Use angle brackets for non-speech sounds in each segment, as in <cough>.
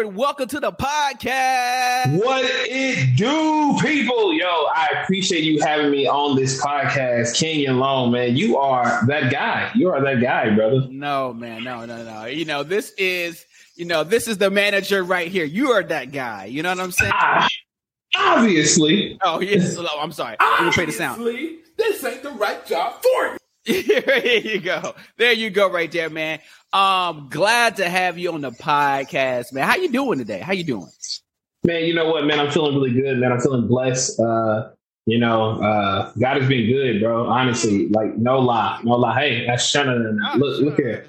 Robert. Welcome to the podcast. What it do, people? Yo, I appreciate you having me on this podcast. Kenyon Long, man, you are that guy. You are that guy, brother. No, man, no, no, no. You know, this is, you know, this is the manager right here. You are that guy. You know what I'm saying? Ah, obviously. Oh, yes. I'm sorry. Let me play the sound. This ain't the right job for you. <laughs> there you go. There you go, right there, man. Um, glad to have you on the podcast, man. How you doing today? How you doing? Man, you know what, man? I'm feeling really good, man. I'm feeling blessed. Uh, you know, uh, God has been good, bro. Honestly, like no lie, no lie. Hey, that's Shannon. Oh, look, look here.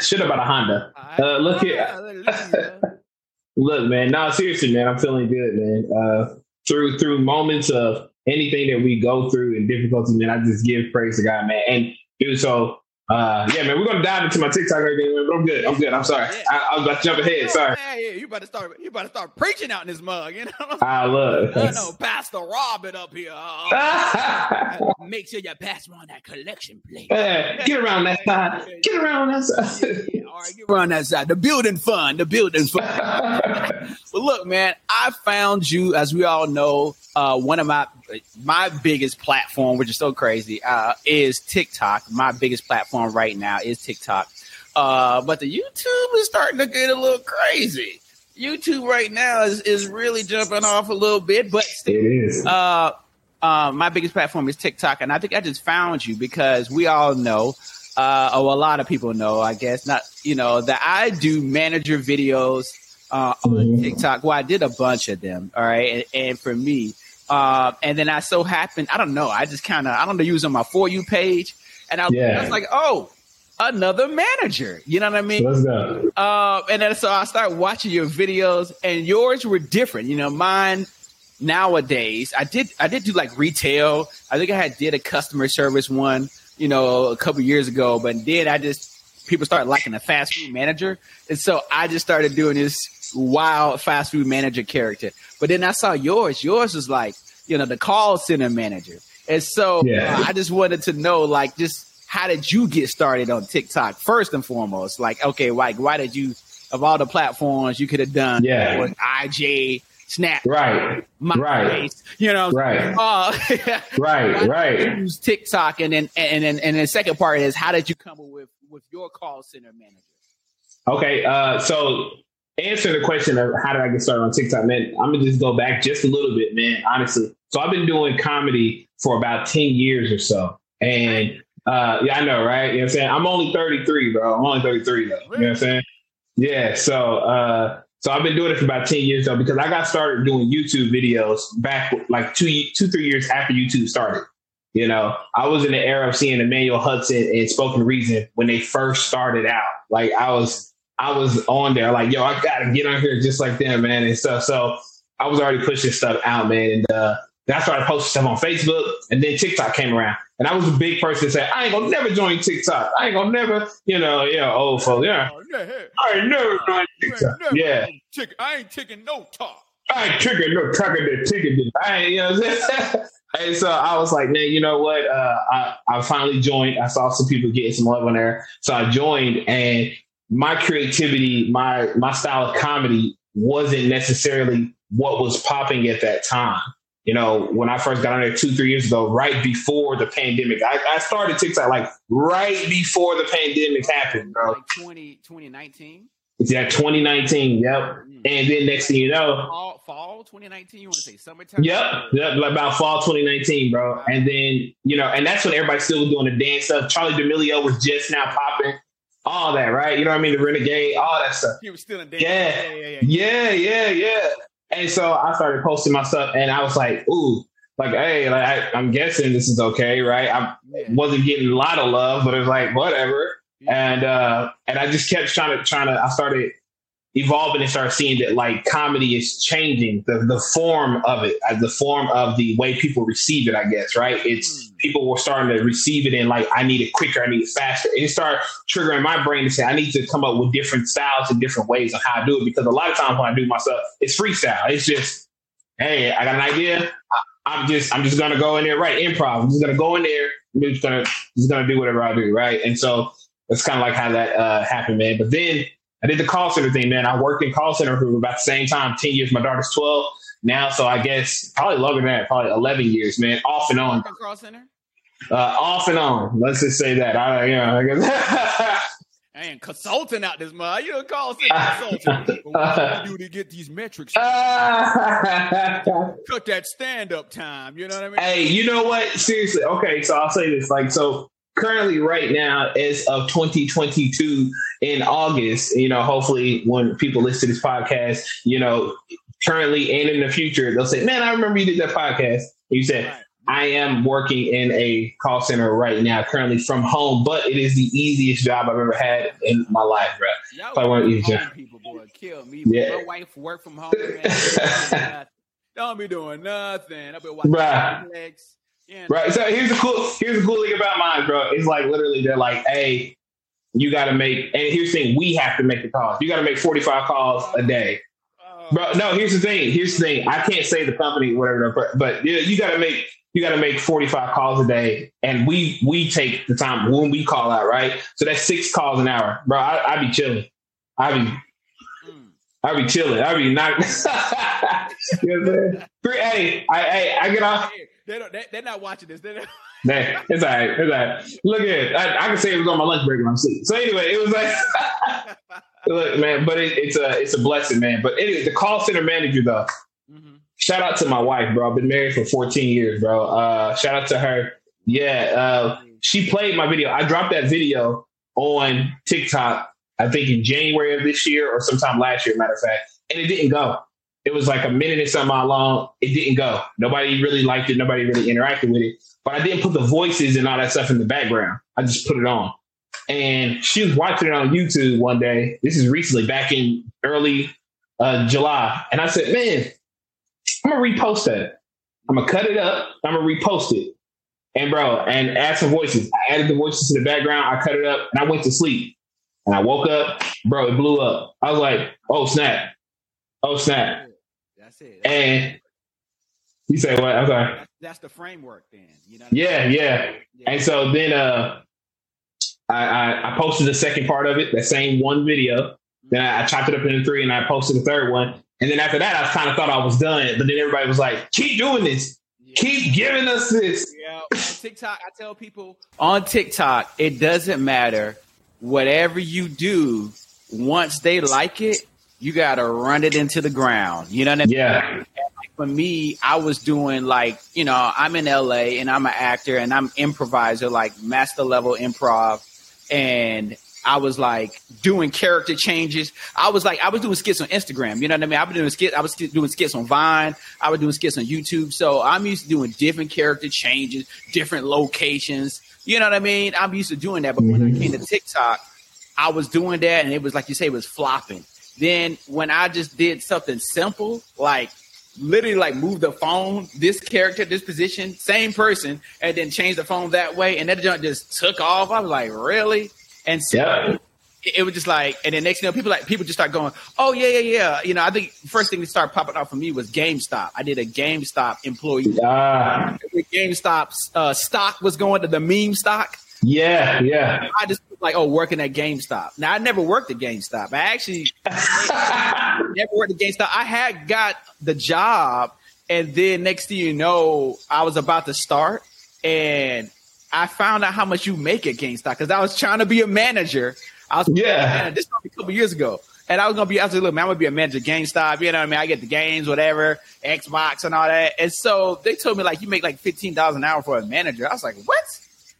shit about <laughs> a Honda. Uh, look here. <laughs> look, man. No, seriously, man. I'm feeling good, man. Uh, through through moments of anything that we go through and difficulty, man, I just give praise to God, man. And dude, so uh, yeah, man, we're gonna dive into my TikTok right there, but I'm good. I'm good. I'm sorry. Yeah. I, I, was about to jump ahead. Sorry. Yeah, yeah, you about to start. You about to start preaching out in this mug. You know. I love. I know, Pastor Robin up here. Uh, <laughs> make sure you pass on that collection plate. Yeah, get around that side. Get around that side. Yeah, all right, get around that side. The building fund. The building fund. <laughs> but look, man, I found you, as we all know, uh, one of my my biggest platform, which is so crazy, uh, is TikTok. My biggest platform right now is TikTok. Uh, but the YouTube is starting to get a little crazy. YouTube right now is, is really jumping off a little bit, but still, it is. Uh, uh, my biggest platform is TikTok, and I think I just found you because we all know, uh, or a lot of people know, I guess, not you know, that I do manager videos uh, on mm-hmm. TikTok. Well, I did a bunch of them. All right, and, and for me, uh, and then I so happened, I don't know, I just kind of, I don't know, use on my for you page, and I, yeah. I was like, oh, another manager. You know what I mean? Let's go. Uh, and then so I started watching your videos, and yours were different. You know, mine nowadays, I did I did do like retail. I think I had did a customer service one, you know, a couple years ago, but then I just people started liking the fast food manager, and so I just started doing this wild fast food manager character. But then I saw yours. Yours was like you know the call center manager, and so yeah. uh, I just wanted to know like just how did you get started on TikTok first and foremost? Like okay, like why did you of all the platforms you could have done? Yeah, with IG. Snap, right, my right, face, you know, right, uh, <laughs> right, right. Use TikTok, and then and then and the second part is how did you come up with with your call center manager? Okay, uh, so answer the question of how did I get started on TikTok, man, I'm gonna just go back just a little bit, man. Honestly, so I've been doing comedy for about ten years or so, and uh, yeah, I know, right? You know what I'm saying? I'm only 33, bro. I'm only 33 though. You know what I'm saying? Yeah. So, uh, so I've been doing it for about 10 years though, because I got started doing YouTube videos back like two, two, three years after YouTube started. You know, I was in the era of seeing Emmanuel Hudson and Spoken Reason when they first started out. Like I was, I was on there like, yo, I gotta get on here just like them, man, and stuff. So I was already pushing stuff out, man. And uh, then I started posting stuff on Facebook, and then TikTok came around. And I was a big person to say, I ain't gonna never join TikTok. I ain't gonna never, you know, yeah, old folks, yeah. Oh, I ain't never join TikTok. Yeah. I ain't taking no talk. I ain't taking no talking the ticket. I ain't, you know what I'm saying? <laughs> And so I was like, man, you know what? Uh, I, I finally joined. I saw some people getting some love on there. So I joined and my creativity, my my style of comedy wasn't necessarily what was popping at that time. You know, when I first got on there two, three years ago, right before the pandemic, I, I started TikTok like right before the pandemic happened, bro. Like 20, 2019? Yeah, 2019. Yep. Mm. And then next thing you know, fall, fall 2019. You want to say summertime? Yep. Yep. About fall 2019, bro. And then you know, and that's when everybody still was doing the dance stuff. Charli D'Amelio was just now popping. All that, right? You know what I mean? The Renegade, all that stuff. He was still in. Yeah. Yeah, yeah, yeah. yeah, yeah, And so I started posting my stuff, and I was like, ooh, like, hey, like I, am guessing this is okay, right? I wasn't getting a lot of love, but it was like, whatever and uh, and I just kept trying to trying to. I started evolving and start seeing that like comedy is changing the the form of it, uh, the form of the way people receive it. I guess right. It's mm. people were starting to receive it and like I need it quicker, I need it faster. And it started triggering my brain to say I need to come up with different styles and different ways on how I do it because a lot of times when I do myself, it's freestyle. It's just hey, I got an idea. I, am just I'm just gonna go in there, right? Improv. I'm just gonna go in there. I'm just gonna just gonna do whatever I do, right? And so that's kind of like how that uh, happened, man. But then I did the call center thing, man. I worked in call center for about the same time, 10 years. My daughter's 12 now, so I guess probably longer than that, probably 11 years, man, off and on. Call center? Uh, off and on. Let's just say that. I, you know, I guess. <laughs> I consulting out this month. You a call center consultant. <laughs> what do you do to get these metrics? <laughs> Cut that stand up time. You know what I mean? Hey, you know what? Seriously. Okay, so I'll say this. Like, so currently right now as of 2022 in August, you know, hopefully when people listen to this podcast, you know, currently and in the future, they'll say, man, I remember you did that podcast. You said. I am working in a call center right now, currently from home, but it is the easiest job I've ever had in my life, bro. Y'all I want to people, boy, kill me. Yeah. My wife work from home, man. Don't be doing nothing. I've been watching <laughs> Netflix. Yeah, right. So here's the cool here's the cool thing about mine, bro. It's like literally they're like, hey, you gotta make and here's the thing, we have to make the calls. You gotta make 45 calls a day. Oh. Bro, no, here's the thing. Here's the thing. I can't say the company, whatever, but you, know, you gotta make you got to make 45 calls a day and we we take the time when we call out right so that's six calls an hour bro i, I be chilling i be hmm. I be chilling. I be not. <laughs> you know what I'm saying? <laughs> Hey, I, I, I get off. They don't, they, they're not watching this. They're not. <laughs> Nah, it's all right. It's all right. Look at it. I, I, can say it was on my lunch break when I'm sleeping. So anyway, it was like, <laughs> look, man. But it, it's a it's a blessing, man. But anyway, the call center manager though. Mm-hmm. Shout out to my wife, bro. I've been married for 14 years, bro. Uh, shout out to her. Yeah, uh, she played my video. I dropped that video on TikTok. I think in January of this year or sometime last year, matter of fact, and it didn't go. It was like a minute and something long. It didn't go. Nobody really liked it. Nobody really interacted with it. But I didn't put the voices and all that stuff in the background. I just put it on. And she was watching it on YouTube one day. This is recently, back in early uh, July. And I said, man, I'm going to repost that. I'm going to cut it up. I'm going to repost it. And bro, and add some voices. I added the voices to the background. I cut it up and I went to sleep. And I woke up, bro, it blew up. I was like, oh, snap. Oh, snap. That's and you say what? I'm sorry. That's the framework then. You know yeah, I mean? yeah, yeah. And so then uh I, I, I posted the second part of it, that same one video. Then I, I chopped it up into three and I posted the third one. And then after that, I kind of thought I was done. But then everybody was like, keep doing this. Yeah. Keep giving us this. Yeah. On TikTok, I tell people on TikTok, it doesn't matter. Whatever you do, once they like it, you got to run it into the ground. You know what I mean? Yeah. For me, I was doing like, you know, I'm in LA and I'm an actor and I'm improviser, like master level improv. And I was like doing character changes. I was like, I was doing skits on Instagram. You know what I mean? I was doing skits. I was doing skits on Vine. I was doing skits on YouTube. So I'm used to doing different character changes, different locations. You know what I mean? I'm used to doing that. But when I came to TikTok, I was doing that, and it was like you say, it was flopping. Then when I just did something simple, like literally like move the phone, this character, this position, same person, and then change the phone that way, and that just took off. I was like, really? And so yeah. it, was just like, and then next thing you know, people like people just start going, oh yeah, yeah, yeah. You know, I think first thing that started popping up for me was GameStop. I did a GameStop employee. Ah. GameStop uh, stock was going to the meme stock. Yeah, yeah. I just like, oh, working at GameStop. Now I never worked at GameStop. I actually <laughs> never worked at GameStop. I had got the job, and then next thing you know, I was about to start, and I found out how much you make at GameStop because I was trying to be a manager. I was yeah. This was a couple years ago. And I was gonna be, I was like, look, man, I'm gonna be a manager at GameStop, you know what I mean? I get the games, whatever, Xbox and all that. And so they told me like you make like fifteen dollars an hour for a manager. I was like, what?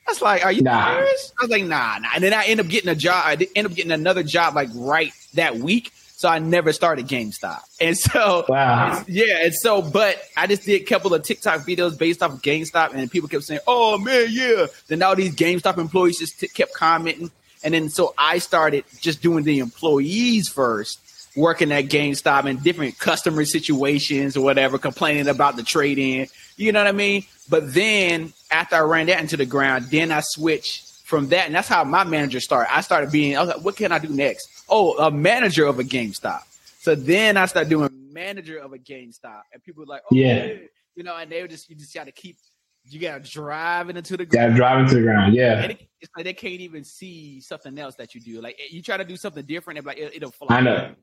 I was like, are you nah. serious? I was like, nah, nah. And then I end up getting a job. I end up getting another job like right that week. So I never started GameStop. And so, wow. yeah. And so, but I just did a couple of TikTok videos based off of GameStop, and people kept saying, oh man, yeah. Then all these GameStop employees just t- kept commenting. And then so I started just doing the employees first, working at GameStop in different customer situations or whatever, complaining about the trade in. You know what I mean? But then after I ran that into the ground, then I switched from that. And that's how my manager started. I started being, I was like, what can I do next? Oh, a manager of a GameStop. So then I started doing manager of a GameStop. And people were like, oh, yeah. You know, and they were just, you just got to keep You gotta drive it into the ground. Gotta drive into the ground. Yeah. It, it's like they can't even see something else that you do. Like eh, you try to do something different, and like it, will fly. I know.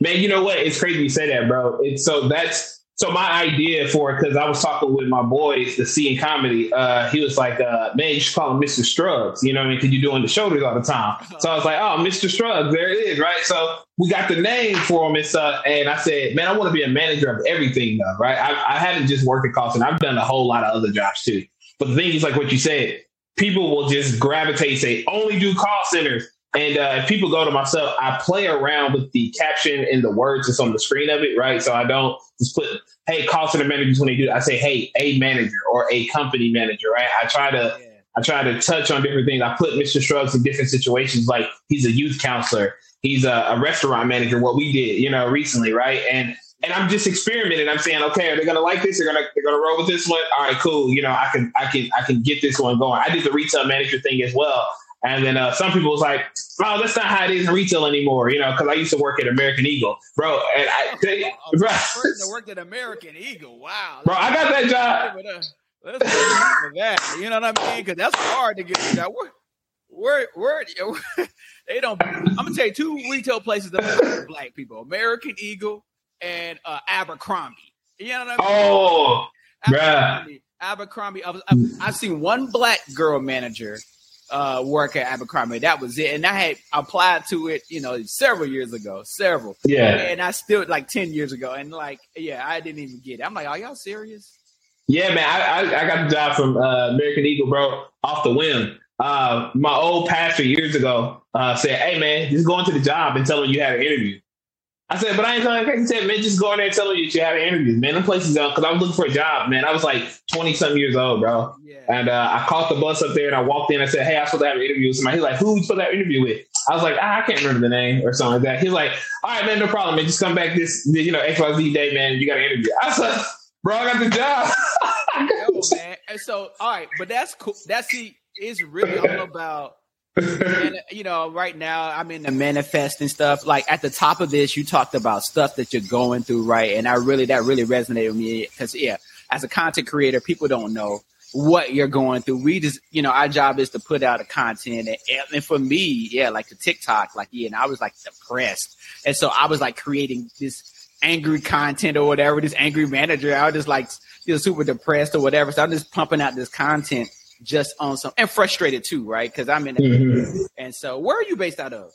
Man, you know what? It's crazy you say that, bro. It's so that's so my idea for it because I was talking with my boys, the C in comedy. Uh, he was like, uh, "Man, you should call him Mr. Struggs." You know what I mean? Because you're doing the shoulders all the time. So I was like, "Oh, Mr. Struggs, there it is, right?" So we got the name for him and I said, "Man, I want to be a manager of everything, though, right? I, I haven't just worked at call center. I've done a whole lot of other jobs too. But the thing is, like what you said, people will just gravitate, say, only do call centers. And uh, if people go to myself, I play around with the caption and the words that's on the screen of it, right? So I don't just put, hey, call center managers when they do. I say, hey, a manager or a company manager, right? I try to. Yeah. I try to touch on different things. I put Mr. Struggs in different situations, like he's a youth counselor, he's a, a restaurant manager. What we did, you know, recently, right? And and I'm just experimenting. I'm saying, okay, are they gonna like this? They're gonna they're gonna roll with this one. All right, cool. You know, I can I can I can get this one going. I did the retail manager thing as well. And then uh, some people was like, "Oh, that's not how it is in retail anymore," you know, because I used to work at American Eagle, bro. And I, they, oh, bro, at American Eagle. Wow, bro, I got that job. Let's for that. You know what I mean? Because that's hard to get job. Where, where, where, <laughs> they don't. I'm gonna tell you two retail places that are black people: American Eagle and uh, Abercrombie. You know what I mean? Oh, Abercrombie. Abercrombie. I've, I've, I've seen one black girl manager uh, work at Abercrombie. That was it. And I had applied to it, you know, several years ago, several. Yeah. And I still like 10 years ago. And like, yeah, I didn't even get it. I'm like, are y'all serious? Yeah, man. I, I, I got the job from uh, American Eagle, bro, off the whim. Uh, my old pastor years ago uh, said, hey, man, just go into the job and tell them you had an interview. I said, but I ain't telling. He said, man, just go in there and tell them you had an interview, man. The place is out because I was looking for a job, man. I was like twenty some years old, bro. Yeah. And uh, I caught the bus up there and I walked in. I said, hey, I supposed to have an interview with somebody. He's like, who you supposed to have an interview with? I was like, ah, I can't remember the name or something like that. He's like, all right, man, no problem, man. Just come back this, you know, X Y Z day, man. You got an interview. I said, bro, I got the job. Yo, man. And so, all right, but that's cool. That's the. It's really all about and, uh, you know, right now I'm in the manifesting stuff. Like at the top of this, you talked about stuff that you're going through, right? And I really, that really resonated with me because, yeah, as a content creator, people don't know what you're going through. We just, you know, our job is to put out a content. And, and for me, yeah, like the TikTok, like, yeah, and I was like depressed. And so I was like creating this angry content or whatever, this angry manager. I was just like, you know, super depressed or whatever. So I'm just pumping out this content just on some and frustrated too, right? Because I'm in, mm-hmm. and so where are you based out of?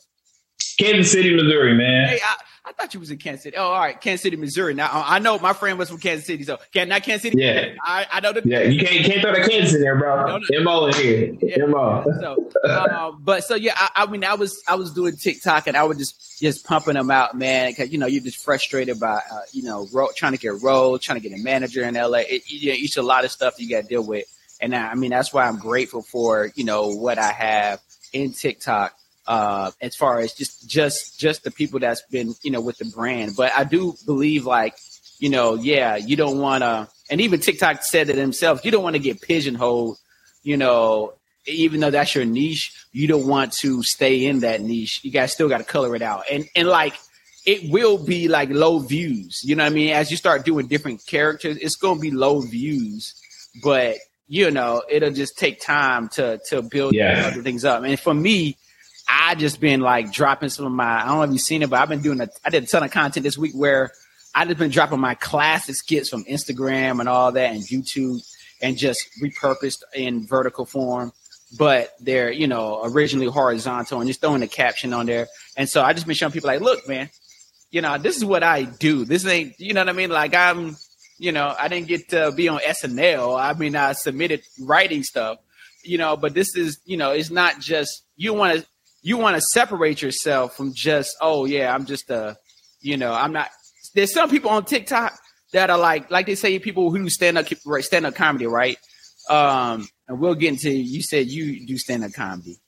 Kansas City, Missouri, man. Hey, I, I, thought you was in Kansas City. Oh, all right, Kansas City, Missouri. Now I know my friend was from Kansas City, so can not Kansas City. Yeah, I, I know the. Yeah, you can't can't throw the Kansas in there, bro. Mo in here. Yeah. Mo. So, uh, but so yeah, I, I, mean, I was I was doing TikTok and I was just just pumping them out, man, because you know you're just frustrated by uh, you know ro- trying to get rolled, trying to get a manager in LA. It, you know, it's a lot of stuff you got to deal with. And I, I mean, that's why I'm grateful for, you know, what I have in TikTok. Uh, as far as just, just, just the people that's been, you know, with the brand. But I do believe like, you know, yeah, you don't want to, and even TikTok said it themselves, you don't want to get pigeonholed, you know, even though that's your niche, you don't want to stay in that niche. You guys still got to color it out. And, and like, it will be like low views. You know what I mean? As you start doing different characters, it's going to be low views, but you know, it'll just take time to to build yeah. other things up. And for me, I just been like dropping some of my I don't know if you've seen it, but I've been doing a I did a ton of content this week where I just been dropping my classic skits from Instagram and all that and YouTube and just repurposed in vertical form. But they're, you know, originally horizontal and just throwing the caption on there. And so I just been showing people like, look, man, you know, this is what I do. This ain't, you know what I mean? Like I'm you know, I didn't get to be on SNL. I mean, I submitted writing stuff, you know, but this is, you know, it's not just you want to you want to separate yourself from just, oh yeah, I'm just a, you know, I'm not. There's some people on TikTok that are like, like they say, people who stand up stand up comedy, right? Um, and we'll get into. You said you do stand up comedy,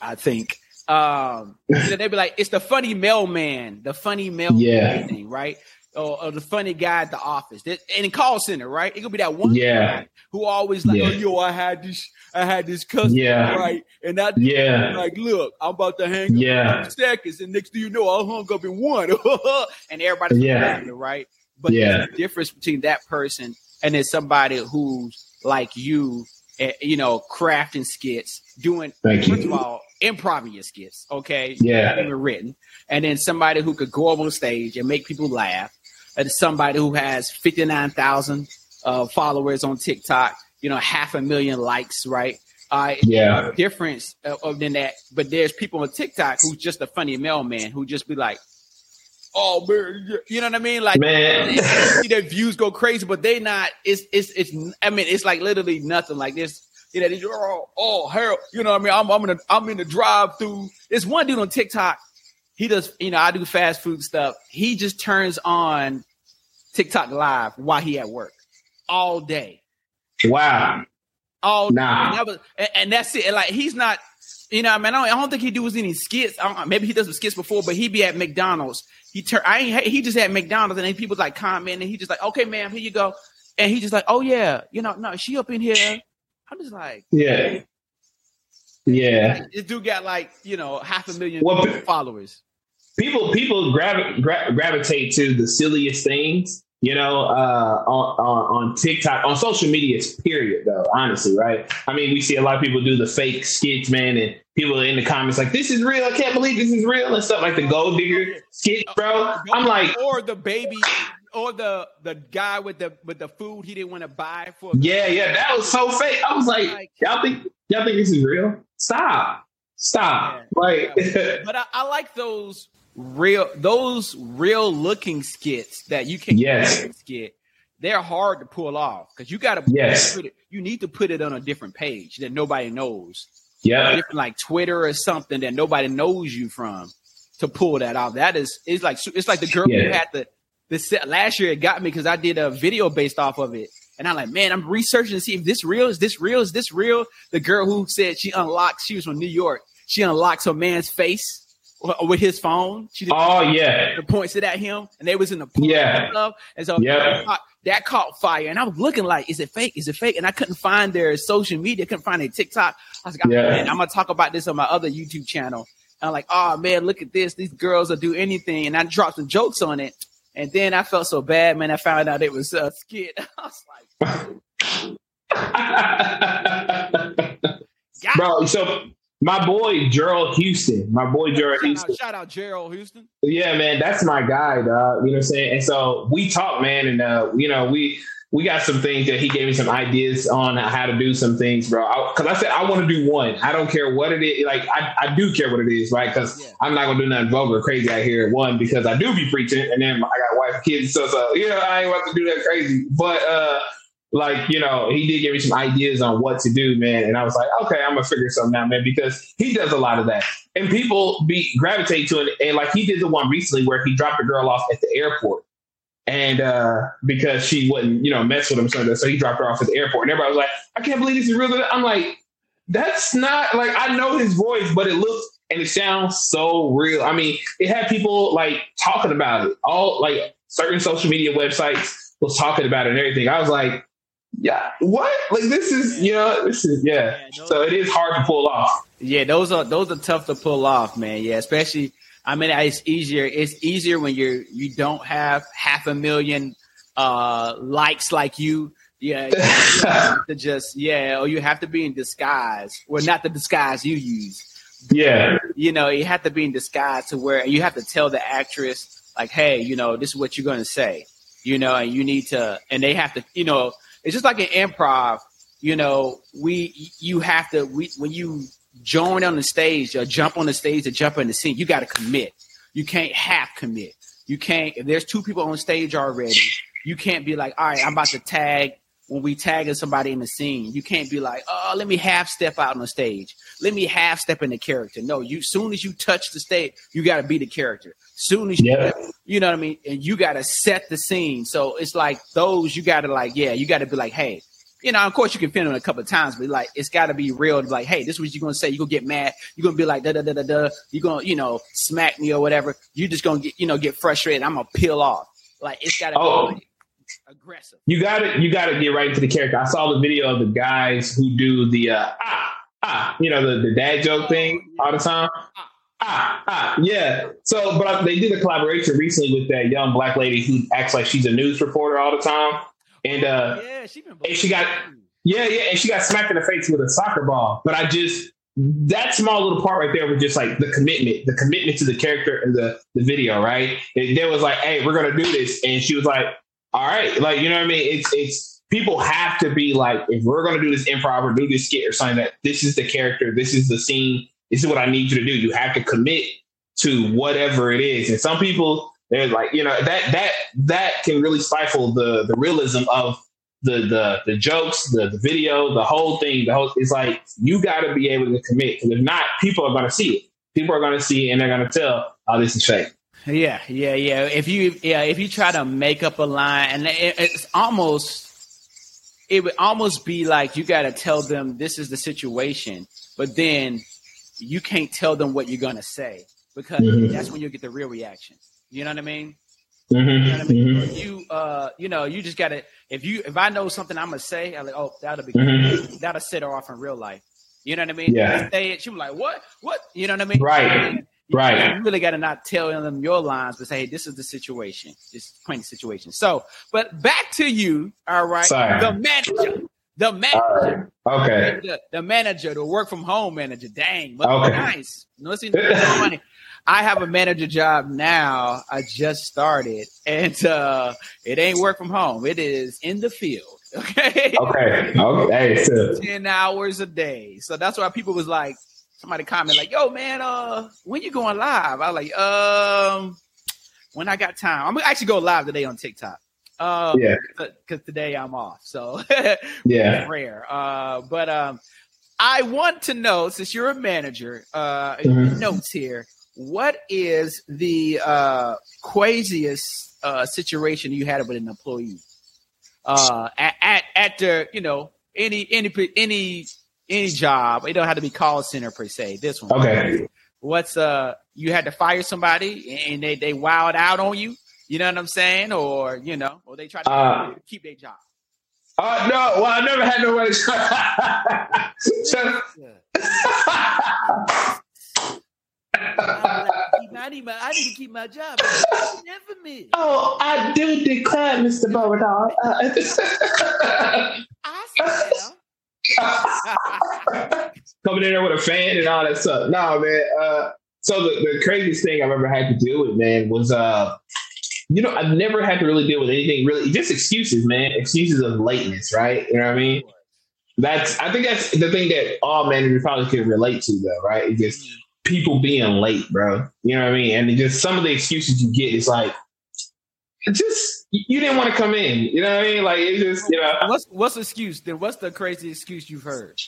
I think. Um, <laughs> so they'd be like, it's the funny mailman, the funny mailman yeah. thing, right? Or, or, the funny guy at the office. That, in a call center, right? It could be that one yeah. who always like, yeah. oh, yo, I had this, I had this customer, yeah. right? And that, yeah, like, look, I'm about to hang yeah. seconds, and next thing you know, I hung up in one, <laughs> and everybody's yeah. laughing, right? But yeah. there's a difference between that person and then somebody who's like you, uh, you know, crafting skits, doing Thank first you. of all, improv your skits, okay? Yeah. Even written, and then somebody who could go up on stage and make people laugh, and somebody who has fifty nine thousand uh, followers on TikTok, you know, half a million likes, right? Uh, Yeah. difference uh, than that. But there's people on TikTok who's just a funny mailman who just be like, "Oh man," you know what I mean? Like, Man. see their views go crazy, but they not. It's it's it's. I mean, it's like literally nothing. Like this. You know, they, oh, oh, hell, you know what I mean? I'm, I'm in a, I'm in the drive through. There's one dude on TikTok. He does, you know, I do fast food stuff. He just turns on TikTok live while he at work all day Wow. all Nah. and, that was, and, and that's it. And like he's not, you know, I mean, I don't, I don't think he does any skits. I don't, maybe he does some skits before, but he be at McDonald's. He turn, I ain't, he just at McDonald's, and then people like comment, and he just like, okay, ma'am, here you go, and he just like, oh yeah, you know, no, she up in here. I'm just like, Yeah. Yeah. like, this dude got like, you know, half a million Well, followers. People people gravi- gra- gravitate to the silliest things you know uh on, on on tiktok on social media it's period though honestly right? I mean we see a lot of people do the fake skits man and people in the comments like this is real i can't believe this is real and stuff like the gold digger skit bro. I'm like or the baby, or the the guy with the with the food he didn't want to buy for. yeah yeah that was so fake. I was like y'all think y'all think this is real? Stop. Stop. Like <laughs> but I, I like those real those real looking skits that you can Yes. skit. They're hard to pull off because you got to Yes. put it. You need to put it on a different page that nobody knows, yeah like Twitter or something that nobody knows you from to pull that off. That is it's like it's like the girl who had the this last year. It got me because I did a video based off of it. And I'm like, man, I'm researching to see if this real. Is this real? Is this real? The girl who said she unlocked, she was from New York. She unlocks her man's face with his phone. She did oh yeah the points it at him, and they was in the Yeah. and stuff. And so Yep. that, caught, that caught fire. And I was looking like, is it fake? Is it fake? And I couldn't find their social media. couldn't find their TikTok. I was like, oh, Yeah. man, I'm gonna talk about this on my other YouTube channel. And I'm like, oh man, look at this. These girls will do anything. And I dropped some jokes on it. And then I felt so bad, man. I found out it was a skit. <laughs> I was like, <laughs> bro. So my boy Gerald Houston, my boy Gerald shout, Houston, out, shout out Gerald Houston. yeah, man, that's my guy, dog. You know what I'm saying? And so we talk, man, and uh, you know we we got some things that he gave me some ideas on how to do some things, bro. Because I, said I want to do one. I don't care what it is. Like I, I do care what it is, right? Because Yeah. I'm not gonna do nothing vulgar, crazy out here. One, because I do be preaching, and then I got wife and kids, so so you know I ain't about to do that crazy. But uh, like you know, he did give me some ideas on what to do, man. And I was like, okay, I'm gonna figure something out, man, because he does a lot of that, and people be gravitate to it. And like he did the one recently where he dropped a girl off at the airport, and uh because she wouldn't, you know, mess with him, so, so he dropped her off at the airport, and everybody was like, I can't believe this is real. I'm like, that's not like I know his voice, but it looks and it sounds so real. I mean, it had people like talking about it. All like certain social media websites was talking about it and everything. I was like, yeah, what? Like this is, you know, this is yeah. Yeah, So it is hard to pull off. Yeah, those are those are tough to pull off, man. Yeah, especially I mean it's easier it's easier when you're you don't have half a million uh likes like you. Yeah, you have <laughs> to just yeah, or you have to be in disguise. Well, not the disguise you use. Yeah. You know, you have to be in disguise to where you have to tell the actress like, hey, you know, this is what you're gonna say. You know, and you need to, and they have to, you know, it's just like an improv. You know, we you have to we when you join on the stage or jump on the stage or jump in the scene, you got to commit. You can't half commit. You can't. If there's two people on stage already, you can't be like, all right, I'm about to tag. When we tagging somebody in the scene, you can't be like, oh, let me half step out on the stage. Let me half step in the character. No, you soon as you touch the stage, you got to be the character. Soon as you, Yeah. you know what I mean, and you got to set the scene. So it's like those you got to like, yeah, you got to be like, hey, you know, of course you can film it a couple of times, but like it's got to be real. Like, hey, this is what you're gonna say. You're gonna get mad. You're gonna be like, da da da da da. You're gonna, you know, smack me or whatever. You're just gonna get, you know, get frustrated. I'm gonna peel off. Like it's got to Oh. be aggressive. You got to You got to get right into the character. I saw the video of the guys who do the uh, ah ah, you know, the, the dad joke thing all the time. Ah ah, yeah. So, but they did a collaboration recently with that young black lady who acts like she's a news reporter all the time, and uh, Yeah, she been. and she got Yeah, yeah, and she got smacked in the face with a soccer ball. But I just that small little part right there was just like the commitment, the commitment to the character and the the video, right? And there was like, hey, we're gonna do this, and she was like, all right, like you know what I mean? It's it's people have to be like, if we're gonna do this improv or do this skit or something, that this is the character, this is the scene, this is what I need you to do. You have to commit to whatever it is, and some people they're like, you know, that that that can really stifle the the realism of the the the jokes, the the video, the whole thing. The whole it's like you got to be able to commit because if not, people are to see it. People are to see it and they're to tell, "Oh, this is fake." Yeah, yeah, yeah. If you yeah, if you try to make up a line, and it, it's almost it would almost be like you got to tell them this is the situation, but then you can't tell them what you're going to say because mm-hmm. that's when you get the real reaction. You know what I mean? Mm-hmm. You know what I mean? Mm-hmm. You uh, you know, you just gotta if you if I know something I'm gonna say, I'm like, oh, that'll be mm-hmm. that'll set her off in real life. You know what I mean? Yeah. Say it, she was like, what? What? You know what I mean? Right. Right. You really got to not tell them your lines, but say, hey, this is the situation. This plain situation. So, but back to you. All right. Sorry. The manager. The manager. Right. Okay. The, the, manager, the work from home manager. Dang. Okay. Nice. No, see, money. I have a manager job now. I just started, and uh, it ain't work from home. It is in the field. <laughs> Okay. Okay. Okay. So. Ten hours a day. So that's why people was like, somebody comment like, "Yo, man, uh, when you going live?" I was like, um, when I got time. I'm gonna actually go live today on TikTok. Um, yeah. Because today I'm off, so <laughs> yeah, rare. Uh, but um, I want to know since you're a manager, uh, mm-hmm. notes here what is the uh, craziest uh, situation you had with an employee uh, at, at at the you know any any any any job? It don't have to be call center per se. This one, okay. What's uh you had to fire somebody and they they wowed out on you? You know what I'm saying? Or you know, or they try to uh, keep their job. Uh, no, well, I never had nobody. I need, my, I need to keep my job. Never me. Oh, I do declare, Mr. Bowdog. <laughs> <laughs> Coming in there with a fan and all that stuff. No, man. Uh, so the, the craziest thing I've ever had to deal with, man, was uh, you know, I've never had to really deal with anything really, just excuses, man. Excuses of lateness, right? You know what I mean? That's I think that's the thing that all managers probably can relate to, though, right? It's just people being late, bro. You know what I mean? And just some of the excuses you get is like, just you didn't want to come in. You know what I mean? Like it's just you know. What's what's the excuse? Then what's the crazy excuse you've heard?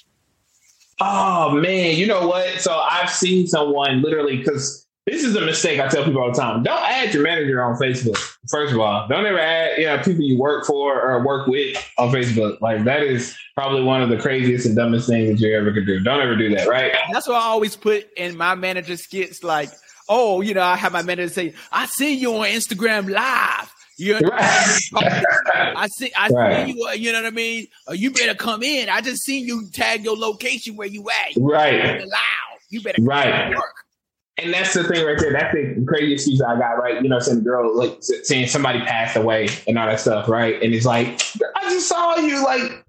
Oh man, you know what? So I've seen someone literally because this is a mistake I tell people all the time. Don't add your manager on Facebook. First of all, don't ever add you know people you work for or work with on Facebook. Like that is probably one of the craziest and dumbest things that you ever could do. Don't ever do that, right? That's what I always put in my manager skits. Like, oh, you know, I have my manager say, "I see you on Instagram live." You know right. <laughs> I see, I right. see you. Uh, you know what I mean? Uh, you better come in. I just seen you tag your location where you at. Right. Loud. You better right. And that's the thing right there. That's the craziest excuse I got, right? You know, some girl like saying somebody passed away and all that stuff, right? And it's like, I just saw you like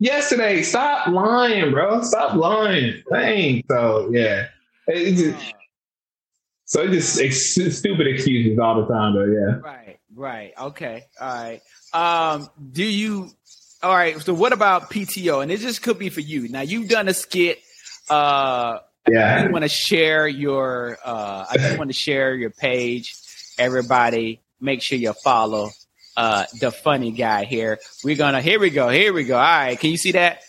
yesterday. Stop lying, bro. Stop lying. Dang. So yeah. It just, so it's just ex- stupid excuses all the time, though. Yeah. Right. Right. Okay. All right. Um. Do you? All right. So what about PTO? And it just could be for you. Now you've done a skit. Uh. Yeah. I want to share your. Uh. I just want to share your page. Everybody, make sure you follow uh, the funny guy here. We're gonna here we go, here we go. All right, can you see that?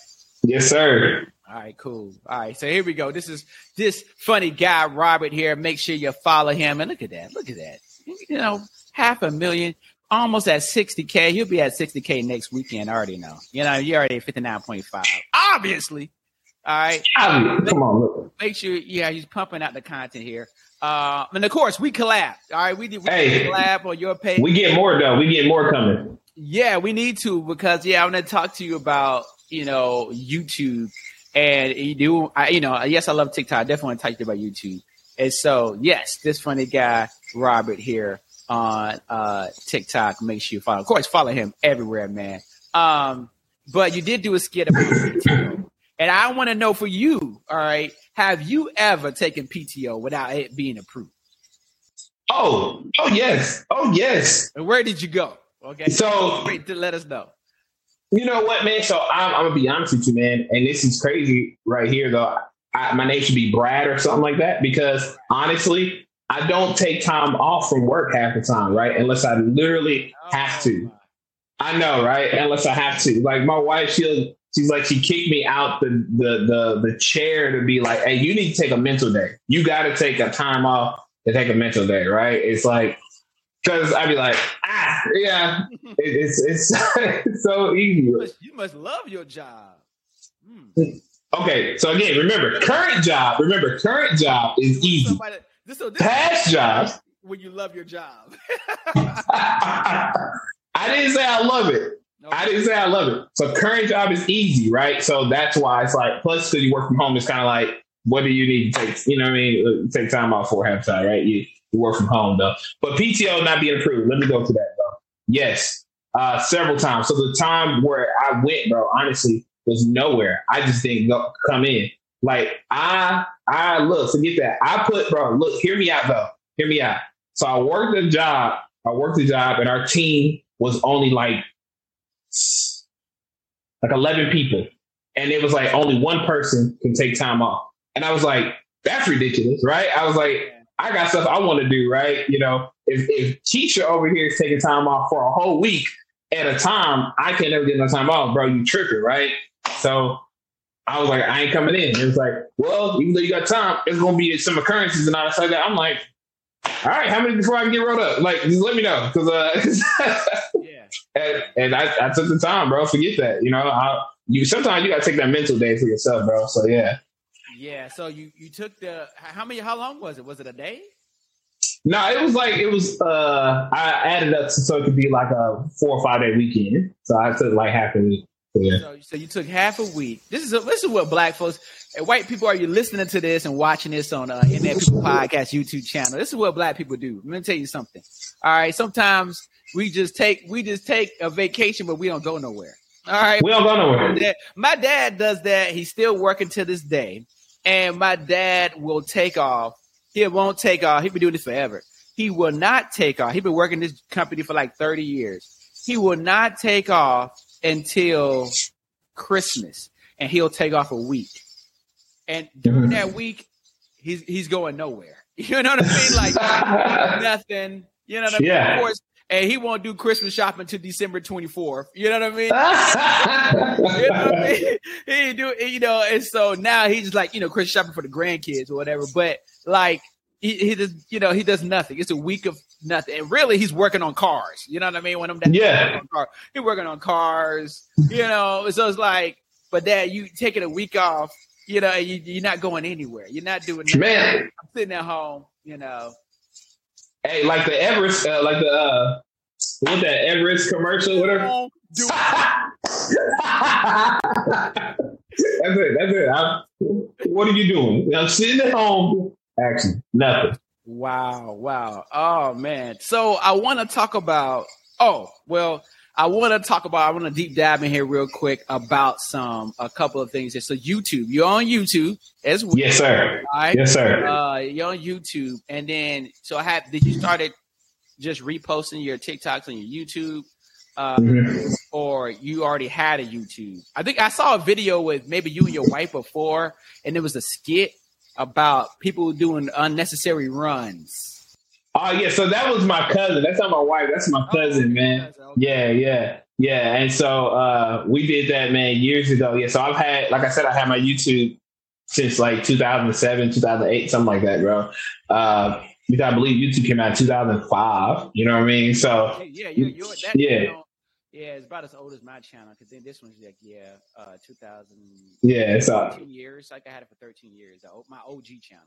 Yes, sir. All right, cool. All right, so here we go. This is this funny guy Robert here. Make sure you follow him. And look at that. Look at that. You know, half a million, almost at 60k. He'll be at 60k next weekend. I already know. You know, you already at 59.5. Obviously. All right. Come on, look. Make sure, yeah, he's pumping out the content here. Uh, and of course, we collab. All right, we did we hey, collab on your page. We get more though. We get more coming. Yeah, we need to because yeah, I'm gonna talk to you about you know YouTube and you do. I, you know, yes, I love TikTok. I definitely want to talk to you about YouTube. And so, yes, this funny guy Robert here on uh, TikTok. Make sure you follow. Of course, follow him everywhere, man. Um, but you did do a skit about PTO. And I want to know for you, all right, have you ever taken PTO without it being approved? Oh, oh yes, oh yes. And where did you go? Okay, So- wait to let us know. You know what, man? So I'm, I'm gonna be honest with you, man. And this is crazy right here, though. I, my name should be Brad or something like that because honestly, I don't take time off from work half the time, right? Unless I literally have to. I know, right? Unless I have to. Like my wife, she'll she's like she kicked me out the the the the chair to be like, hey, you need to take a mental day. You got to take a time off to take a mental day, right? It's like because I'd be like, ah, yeah, it, it's it's it's <laughs> so easy. You must, you must love your job. Hmm. Okay, so again, remember, current job. Remember, current job is easy. Somebody, this, so this Past jobs. when you love your job. <laughs> I didn't say I love it. I didn't say I love it. So current job is easy, right? So that's why it's like plus because you work from home, it's kind of like what do you need to take? You know what I mean? Uh, Take time off for half time, right? You, you work from home though. But PTO not being approved. Let me go to that though. Yes, uh, several times. So the time where I went, bro, honestly, was nowhere. I just didn't go come in. Like I, I look, forget that. I put, bro, look, hear me out though. Hear me out. So I worked a job. I worked a job, and our team was only like like 11 people. And it was like only one person can take time off. And I was like, that's ridiculous, right? I was like, I got stuff I want to do, right? You know, if, if Keisha over here is taking time off for a whole week at a time, I can never get no time off, bro. You tripping, right? So I was like, I ain't coming in. It was like, well, even though you got time, it's gonna be some occurrences and all that stuff. Like that. I'm like, all right, how many before I can get rolled up? Like, just let me know, because uh, <laughs> Yeah. and, and I, I took the time, bro. Forget that. You know, I, you sometimes you gotta take that mental day for yourself, bro. So yeah. Yeah. So you you took the how many? How long was it? Was it a day? No, it was like it was. uh I added up so it could be like a four or five day weekend. So I took like half a week. So, yeah. So, so you took half a week. This is this is what black folks and white people are. You listening to this and watching this on uh, Internet People Podcast YouTube channel. This is what black people do. Let me tell you something. All right. Sometimes we just take we just take a vacation, but we don't go nowhere. All right. We don't go nowhere. My dad does that. He's still working to this day. And my dad will take off. He won't take off. He's been doing this forever. He will not take off. He's been working this company for like 30 years. He will not take off until Christmas. And he'll take off a week. And during that mm-hmm. week, he's he's going nowhere. <laughs> You know what I mean? Like <laughs> nothing. You know what I mean? Yeah. Of course. And he won't do Christmas shopping until December 24th. You know what I mean? <laughs> You know what I mean? He do you know, and so now he's just like, you know, Christmas shopping for the grandkids or whatever. But like he, he does, you know, he does nothing. It's a week of nothing. And really he's working on cars. You know what I mean? When I'm down Yeah. car, he's working on cars, you know. So it's like, but dad, you taking a week off, you know, you, you're not going anywhere. You're not doing nothing. Man, I'm sitting at home, you know. hey, like the Everest, uh, like the uh, what that Everest commercial, whatever. Don't <laughs> that's it. That's it. I'm, what are you doing? I'm sitting at home. Actually, nothing. Wow, wow. Oh man. So I want to talk about oh, well, I want to talk about I want to deep dive in here real quick about some a couple of things here. So YouTube, you're on YouTube as well. Yes, sir. Right? Yes, sir. Uh you're on YouTube and then so I have did you started just reposting your TikToks on your YouTube? Uh, Mhm. or you already had a YouTube. I think I saw a video with maybe you and your wife before, and it was a skit about people doing unnecessary runs. Oh yeah, so that was my cousin. That's not my wife. That's my cousin, man. Okay. Yeah, yeah, yeah. And so uh, we did that, man, years ago. Yeah. So I've had, like I said, I had my YouTube since like 2007, 2008, something like that, bro. Uh, because I believe YouTube came out in 2005. You know what I mean? So Yeah, yeah, you're, you're that, Yeah. You know, yeah, it's about as old as my channel because then this one's like yeah, uh, 2000. yeah, so 13 years. Like I had it for 13 years. My OG channel.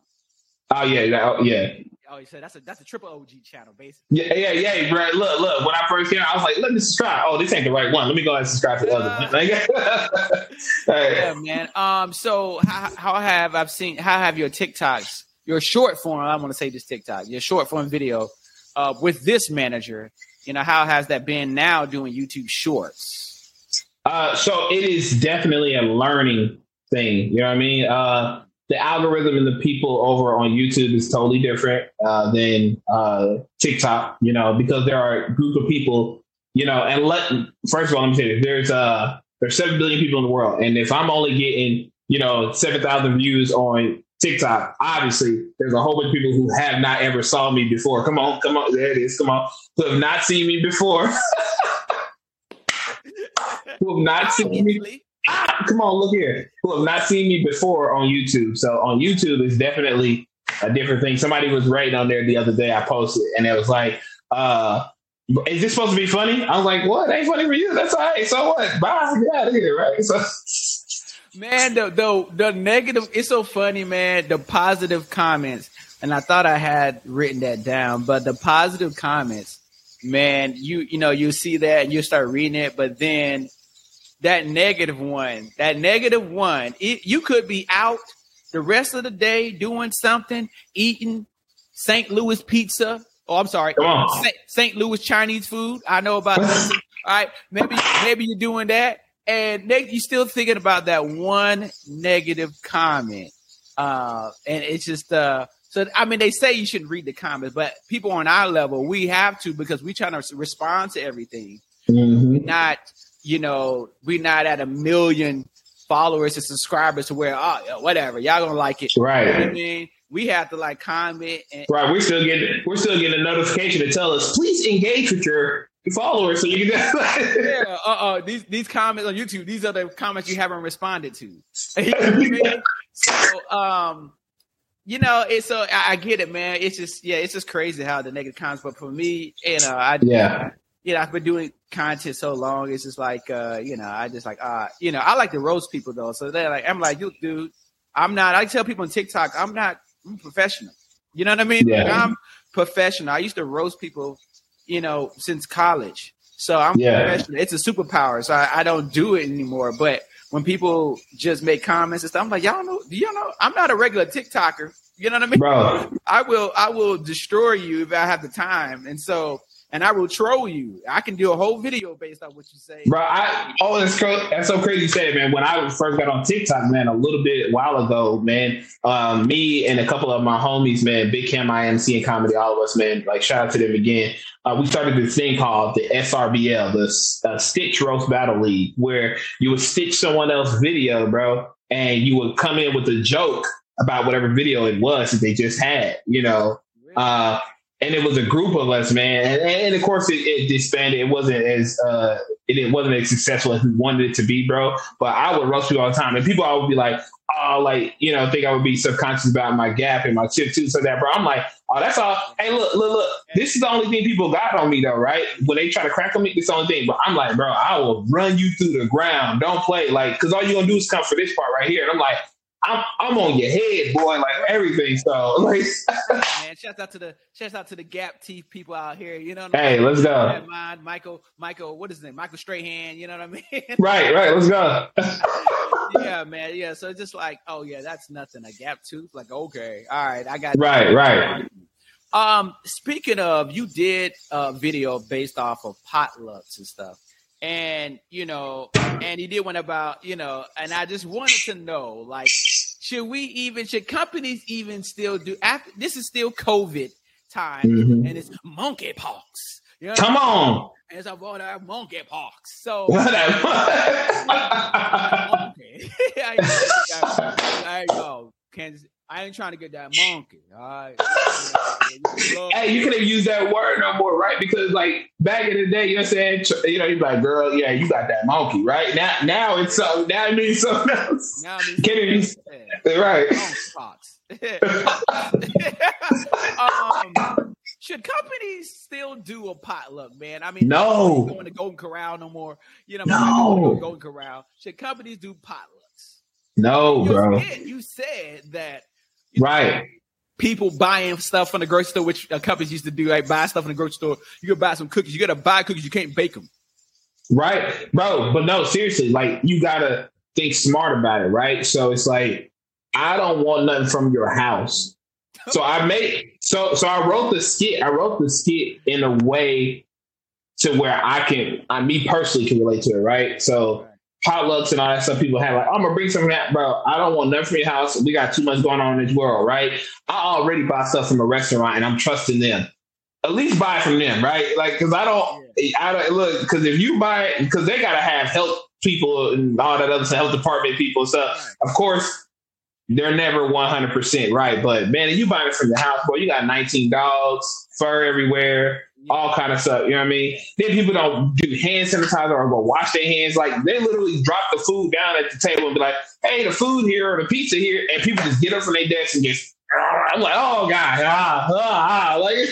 oh yeah, that- oh, yeah, Oh, you said that's a that's a triple OG channel, basically. yeah, yeah, yeah, bro. Look, look. When I first came, out, I was like, let me subscribe. Oh, this ain't the right one. Let me go ahead and subscribe to the other one. Like, <laughs> Hey. Yeah, man. Um, so how, how have I've seen how have your TikToks, your short form? I want to say this TikTok, your short form video, uh, with this manager. You know, how has that been now doing YouTube Shorts? Uh, so it is definitely a learning thing. You know what I mean? Uh, the algorithm and the people over on YouTube is totally different uh, than uh, TikTok. You know, because there are a group of people. You know, and let first of all, let me say this: there's uh there's seven billion people in the world, and if I'm only getting you know seven thousand views on TikTok, obviously there's a whole bunch of people who have not ever saw me before. Come on, come on, there it is. Come on, who have not seen me before. <laughs> who have not seen me. Ah, come on, look here. Who have not seen me before on YouTube. So on YouTube is definitely a different thing. Somebody was writing on there the other day. I posted, and it was like, uh, "Is this supposed to be funny?" I was like, "What? Ain't funny for you? That's all right. So what? Bye. Get out of here, right?" So. Man, the, the the negative. It's so funny, man. The positive comments, and I thought I had written that down, but the positive comments, man, you you know you see that and you start reading it, but then that negative one, that negative one, it, you could be out the rest of the day doing something, eating St. Louis pizza. Oh, I'm sorry, St. Louis Chinese food. I know about that. All right, maybe maybe you're doing that and you're still thinking about that one negative comment. Uh, and it's just uh, so I mean they say you shouldn't read the comments, but people on our level we have to because we trying to respond to everything. Mm-hmm. Not you know we're not at a million followers and subscribers to where oh whatever y'all gonna like it right. You know I mean we have to like comment and right. We're still getting we're still getting a notification to tell us please engage with your followers so you can yeah uh uh these these comments on youtube these are the comments you haven't responded to. <laughs> So um you know it's so I, I, get it man. It's just yeah it's just crazy how the negative comments but for me you know i yeah. you know i've been doing content so long it's just like uh you know i just like uh you know i like to roast people though so they're like i'm like you dude i'm not i tell people on tiktok i'm not I'm professional you know what i mean? Yeah. like, i'm professional. I used to roast people you know, since college. So I'm yeah. professional. It's a superpower. So I, I, don't do it anymore. But when people just make comments and stuff, I'm like, y'all know, do y'all know? I'm not a regular TikToker. You know what I mean? Bro. I will I will destroy you if I have the time. And so and I will troll you. I can do a whole video based on what you say. Bro, I oh that's that's so crazy you say it, man. When I first got on TikTok, man, a little bit while ago, man, um, me and a couple of my homies, man, Big Cam IMC and comedy, all of us, man, like shout out to them again. Uh, we started this thing called the SRBL, the uh, Stitch Roast Battle League, where you would stitch someone else's video, bro, and you would come in with a joke about whatever video it was that they just had, you know. Uh, and it was a group of us, man. And, and of course, it, it, disbanded. It wasn't as uh, it, it, wasn't as successful as we wanted it to be, bro. But I would roast people all the time, and people I would be like, oh, like you know, think I would be subconscious about my gap and my chip too, so that, bro. I'm like, oh, that's all. Hey, look, look, look. This is the only thing people got on me, though, right? When they try to crack on me, it's the only thing. But I'm like, bro, I will run you through the ground. Don't play, like, because all you gonna do is come for this part right here. And I'm like, I'm I'm on your head, boy, like everything. So <laughs> like man, shout out to the shout out to the gap teeth people out here. You know Hey, let's go. Mind, Michael, Michael, what is his name? Michael Strahan, you know what I mean? <laughs> right, right, let's go. yeah, man. Yeah. So just like, oh yeah, that's nothing. A gap tooth. Like, okay, all right, I got right, right. Um, speaking of, you did a video based off of potlucks and stuff and you know, and he did one about you know, and I just wanted to know, like, should we even, should companies even still do after this is still COVID time mm-hmm. and it's monkeypox. You know Come on. As I bought that monkeypox. So <laughs> <laughs> okay. there you go. Kansas I ain't trying to get that monkey. All right. <laughs> hey, you could have used that word no more, right? Because like back in the day, you know what I'm saying? You know, you're like, girl, yeah, you got that monkey, right? Now now it's so now it means something else. Now it means <laughs> right. <laughs> um, should companies still do a potluck, man? I mean, no, going to Golden Corral no more. You know, no. Golden Corral. Should companies do potlucks? No, you bro. Said, you said that right. People buying stuff from the grocery store, which uh, companies used to do, like buy stuff in the grocery store. You could buy some cookies. You got to buy cookies. You can't bake them. Right, bro. But no, seriously, like you got to think smart about it, right? So it's like, I don't want nothing from your house. So I <laughs> made so so I wrote the skit. I wrote the skit in a way to where I can, I me personally can relate to it, right? So potlucks and all that stuff people have. Like, I'm gonna bring some of that, bro. I don't want nothing from your house. We got too much going on in this world, right? I already buy stuff from a restaurant and I'm trusting them. At least buy from them, right? Like, cause I don't, I don't look, cause if you buy it, because they gotta have health people and all that other stuff, health department people and stuff. Of course, they're never 100% right. But man, if you buy it from the house, bro, you got 19 dogs, fur everywhere, all kind of stuff. You know what I mean? Then people don't do hand sanitizer or go wash their hands. Like they literally drop the food down at the table and be like, hey, the food here or the pizza here. And people just get up from their desk and just, I'm like, oh God, ah, ah, ah. like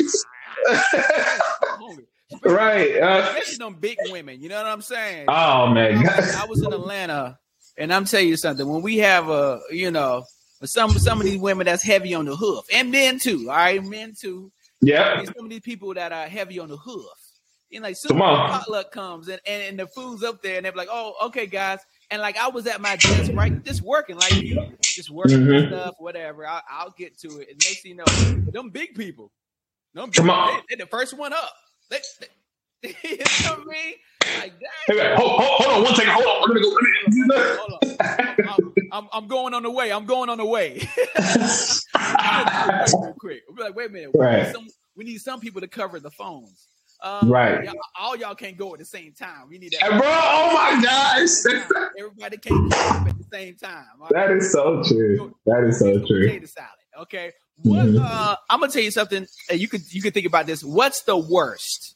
<laughs> right. Uh, Especially them big women. You know what I'm saying? Oh man. I was in Atlanta and I'm telling you something. When we have a, you know, some some of these women that's heavy on the hoof, and men too. All right, men too. Yeah. Some of these people that are heavy on the hoof. And like soon potluck comes and, and, and the food's up there, and they're like, "Oh, okay, guys." And like I was at my desk, right, just working, like just working mm-hmm. stuff, whatever. I'll, I'll, get to it. And next you know, them big people, them big, Come on. They, are the first one up. They, they, <laughs> you know what I mean? Like, hey, hold, hold, hold, on one second. Hold on. We're gonna go. Hold on. I'm, I'm, I'm, going on the way. I'm going on the way. <laughs> real quick. We'll be like, wait a minute. Right. We, need some, we need some people to cover the phones. Um, right. Y'all, all y'all can't go at the same time. We need that. Hey, bro, oh my gosh. Everybody can't go at the same time. <laughs> That is so true. That is so true. Potato salad. Okay. What, mm-hmm. uh, I'm gonna tell you something. You could you could think about this. What's the worst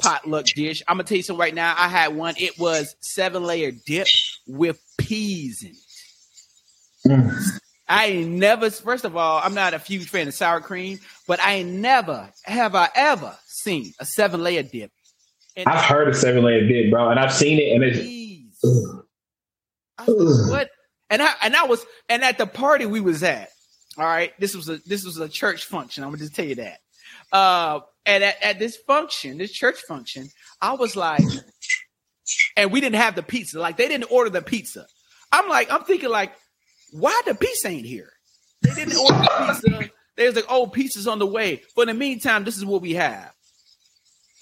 potluck dish. I'm gonna tell you something right now. I had one. It was seven layer dip with peas in it. Mm. I ain't never. First of all, I'm not a huge fan of sour cream, but I ain't never have I ever seen a seven layer dip. And I've heard of seven layer dip, bro, and I've seen it, and it's what? And I and I was and at the party we was at. All right, this was a this was a church function. I'm gonna just tell you that. Uh, and at, at this function, this church function, I was like, and we didn't have the pizza. Like they didn't order the pizza. I'm like, I'm thinking like, why the pizza ain't here? They didn't order the pizza. There's like, oh, pizza's on the way. But in the meantime, this is what we have.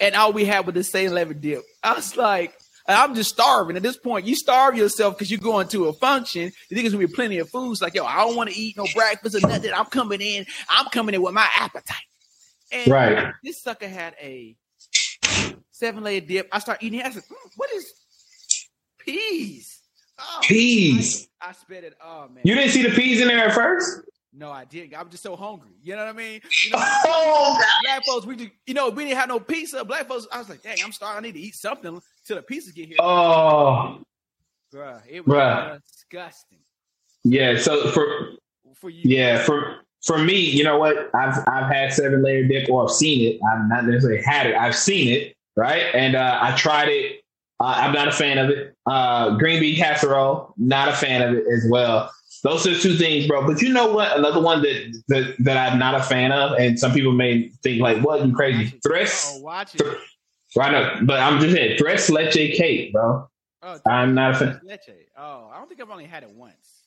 And all we had was the same level dip. I was like, I'm just starving. At this point, you starve yourself because you're going to a function. You think there's gonna be plenty of food. It's like, yo, I don't want to eat no breakfast or nothing. I'm coming in. I'm coming in with my appetite. And right. This sucker had a seven layer dip. I start eating it. I said, mm, "What is peas?" Oh, peas. I, I spit it. Oh man. You didn't see the peas in there at first. No, I didn't. I was just so hungry. You know what I mean? You know, <laughs> oh, black folks, we just, you know, we didn't have no pizza. Black folks, I was like, dang, I'm starving. I need to eat something till the pizzas get here. Oh, bruh, it was Bruh. disgusting. Yeah. So for for you, yeah, for for me, you know what? I've I've had seven layer dip, or I've seen it. I've not necessarily had it. I've seen it, right? And uh, I tried it. Uh, I'm not a fan of it. Uh, green bean casserole, not a fan of it as well. Those are two things, bro. But you know what? Another one that that, that I'm not a fan of, and some people may think like, "What you crazy?" Tres. Oh, watch it. Th- right now, but I'm just saying, tres leche cake, bro. Oh, I'm not a fan. Leche. Oh, I don't think I've only had it once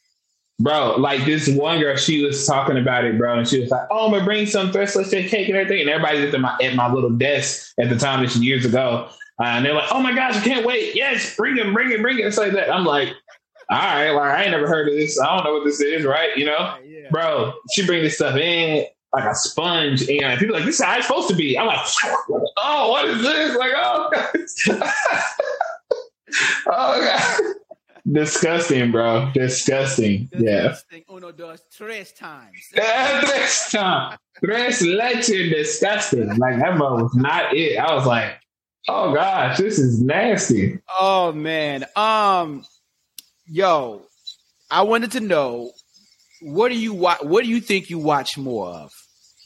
bro, like this one girl, she was talking about it, bro, and she was like, "Oh, I'm gonna bring some tres leche cake and everything," and everybody's at my at my little desk at the time, this years ago, uh, and they're like, "Oh my gosh, I can't wait! Yes, bring it, bring it, bring it!" It's like that. I'm like, "All right, like I ain't never heard of this. I don't know what this is, right? You know, yeah. bro." She bring this stuff in like a sponge, and people like, "This is how it's supposed to be." I'm like, "Oh, what is this?" Like, oh, <laughs> oh god. Disgusting, bro. Disgusting. Disgusting. Yeah. Uno, dos, <laughs> tres times. tres times. Tres leche disgusting. Like that was not it. I was like, oh gosh, this is nasty. Oh man. Um, yo, I wanted to know what do you watch? What do you think you watch more of,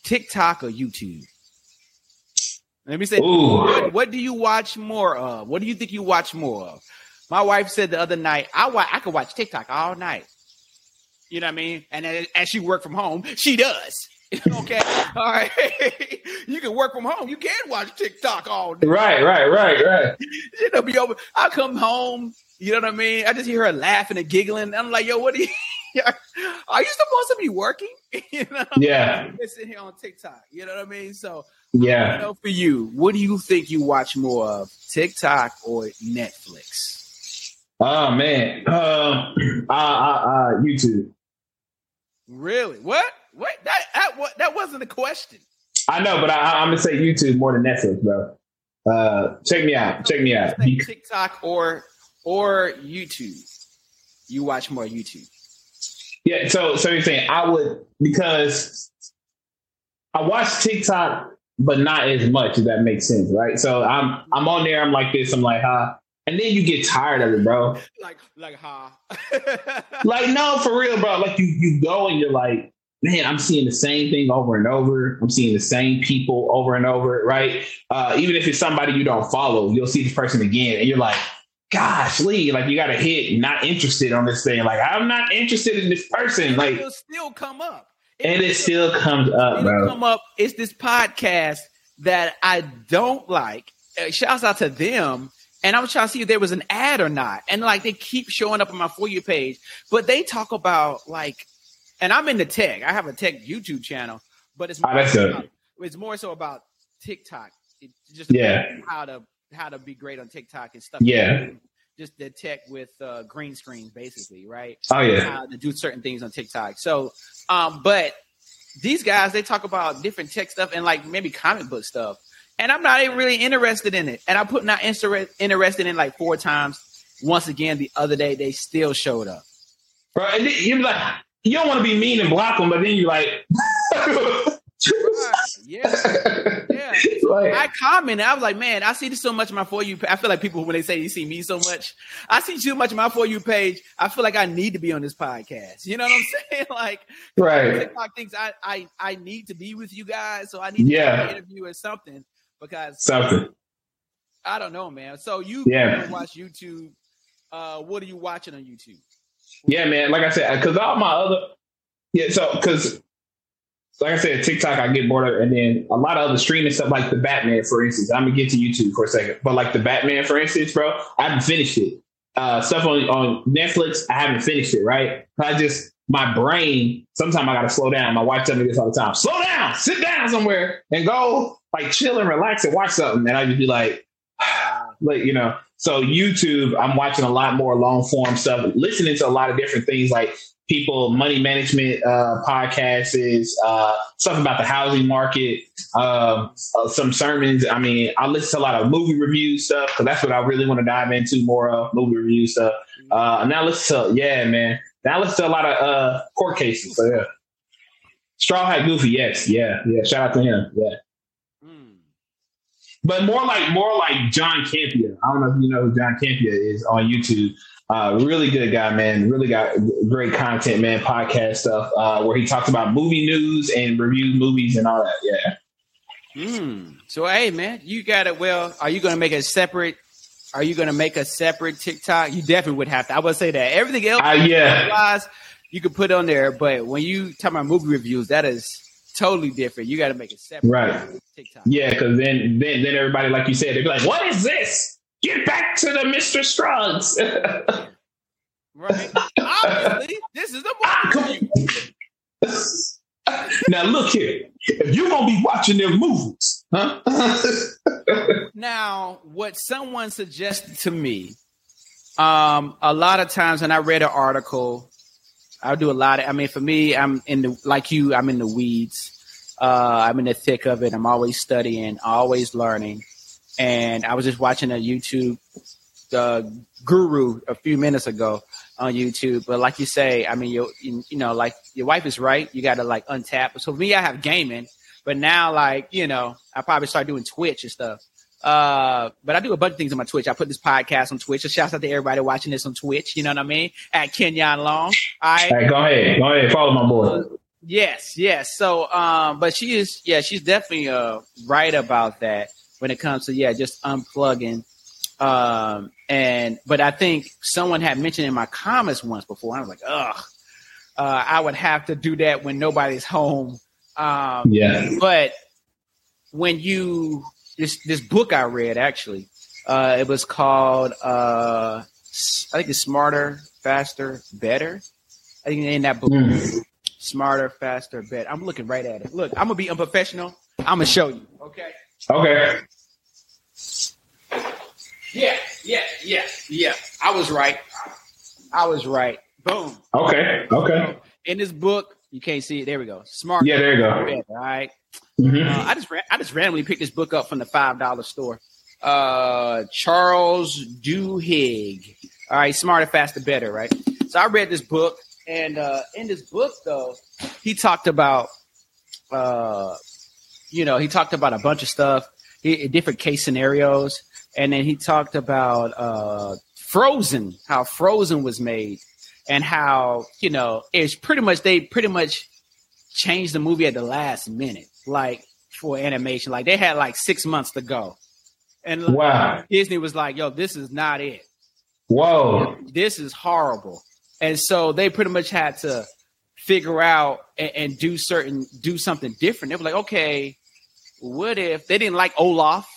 TikTok or YouTube? Let me say, what, what, do you watch more of? What do you think you watch more of? My wife said the other night, I wa- I could watch TikTok all night. You know what I mean? And as she work from home, she does. <laughs> okay, all right. <laughs> you can work from home. You can watch TikTok all day. Right, right, right, right. <laughs> you know, be over. I come home. You know what I mean? I just hear her laughing and giggling. I'm like, yo, what are you? are you supposed to be working? you know? Yeah. Sitting here on TikTok. You know what I mean? So yeah. know for you, what do you think you watch more of, TikTok or Netflix? Oh man, um, uh, uh, uh, YouTube. Really? What? What? That that, what, that wasn't a question. I know, but I, I'm gonna say YouTube more than Netflix, bro. Uh, check me out. Check me out. TikTok or or YouTube. You watch more YouTube. Yeah. So so you're saying I would because I watch TikTok, but not as much. If that makes sense, right? So I'm I'm on there. I'm like this. I'm like, huh. And then you get tired of it, bro. Like, like, ha. <laughs> like, no, for real, bro. Like, you you go and you're like, man, I'm seeing the same thing over and over. I'm seeing the same people over and over, right? Uh, even if it's somebody you don't follow, you'll see this person again, and you're like, gosh, Lee, like you got to hit not interested on this thing. Like, I'm not interested in this person. Like, it'll still come up, and it still comes up, bro. Come up. It's this podcast that I don't like. Uh, shouts out to them and I was trying to see if there was an ad or not. And like they keep showing up on my for you page, but they talk about like, and I'm in the tech. I have a tech YouTube channel, but it's more, oh, so about, it's more so about TikTok. It, just yeah, how to how to be great on TikTok and stuff. Yeah. Just the tech with uh, green screens, basically, right? Oh yeah. How to do certain things on TikTok. So, um, but these guys they talk about different tech stuff and like maybe comic book stuff and I'm not even really interested in it. And I put not interested in like four times. Once again, the other day they still showed up. Bro, and you're like, you don't want to be mean and block them, but then you're like, right. <laughs> yeah, yeah. Like, I commented. I was like, man, I see this so much in my for you. I feel like people when they say you see me so much, I see too much in my for you page. I feel like I need to be on this podcast. You know what I'm <laughs> saying? Like, right? TikTok thinks I I I need to be with you guys, so I need yeah. to interview or something because something. I don't know, man. So you yeah. watch YouTube. Uh, what are you watching on YouTube? Yeah, man. Like I said, because all my other yeah, so because like I said, TikTok I get bored of, and then a lot of other streaming stuff like the Batman, for instance. I'm gonna get to YouTube for a second, but like the Batman, for instance, bro, I haven't finished it. Uh, stuff on on Netflix, I haven't finished it. Right? I just my brain. Sometimes I gotta slow down. My wife tells me this all the time: slow down, sit down somewhere, and go like chill and relax and watch something. And I just be like, <sighs> like you know. So YouTube, I'm watching a lot more long form stuff, listening to a lot of different things like people money management uh, podcasts is uh, stuff about the housing market, uh, some sermons. I mean, I listen to a lot of movie review stuff because that's what I really want to dive into more of movie review stuff. Uh, now listen to yeah, man. Now listen to a lot of uh, court cases. So yeah, Straw Hat Goofy, yes, yeah, yeah. Shout out to him, yeah. But more like more like John Campea. I don't know if you know who John Campea is on YouTube. Uh, really good guy, man. Really got great content, man. Podcast stuff uh, where he talks about movie news and reviews movies and all that. Yeah. Mm. So hey, man, you got it. Well, are you going to make a separate? Are you going to make a separate TikTok? You definitely would have to. I would say that everything else, uh, yeah, you could put on there. But when you talk about movie reviews, that is totally different. You got to make it separate. Right. TikTok. Yeah, because then, then, then everybody, like you said, they'd be like, "What is this? Get back to the Mr. Shrugs." <laughs> right. Obviously, this is the ah, now look here. If you're gonna be watching their movies, huh? <laughs> now, what someone suggested to me, um, a lot of times when I read an article, I do a lot of. I mean, for me, I'm in the like you. I'm in the weeds. Uh, I'm in the thick of it. I'm always studying, always learning. And I was just watching a YouTube uh, guru a few minutes ago on YouTube. But like you say, I mean, you you know, like your wife is right. You got to like untap. So for me, I have gaming, but now like you know, I probably start doing Twitch and stuff. Uh, but I do a bunch of things on my Twitch. I put this podcast on Twitch. So shouts out to everybody watching this on Twitch. You know what I mean? At Kenyon Long. I right, go ahead, go ahead, follow my boy. Uh, yes, yes. So, um, but she is, yeah, she's definitely uh right about that when it comes to yeah, just unplugging. Um, and but I think someone had mentioned in my comments once before. I was like, ugh, uh, I would have to do that when nobody's home. Um, yeah. But when you this this book I read actually. Uh, it was called uh, I think it's Smarter, Faster, Better. I think in that book, mm. Smarter, Faster, Better. I'm looking right at it. Look, I'm gonna be unprofessional. I'm gonna show you. Okay. Okay. Yeah, yeah. yeah, yeah. I was right. I was right. Boom. Okay. Okay. In this book, you can't see it. There we go. Smart. Yeah, there you go. All right. Mhm. Uh, I just ran, I just randomly picked this book up from the five dollar store. Uh, Charles Duhigg. All right, smarter, faster, better. Right. So I read this book, and uh, in this book, though, he talked about, uh, you know, he talked about a bunch of stuff, he, different case scenarios, and then he talked about uh, Frozen, how Frozen was made, and how you know it's pretty much they pretty much changed the movie at the last minute, like for animation. Like they had like six months to go, and like, Wow. Disney was like, "Yo, this is not it. Whoa. This is horrible." And so they pretty much had to figure out and, and do certain do something different. They were like, "Okay, what if they didn't like Olaf?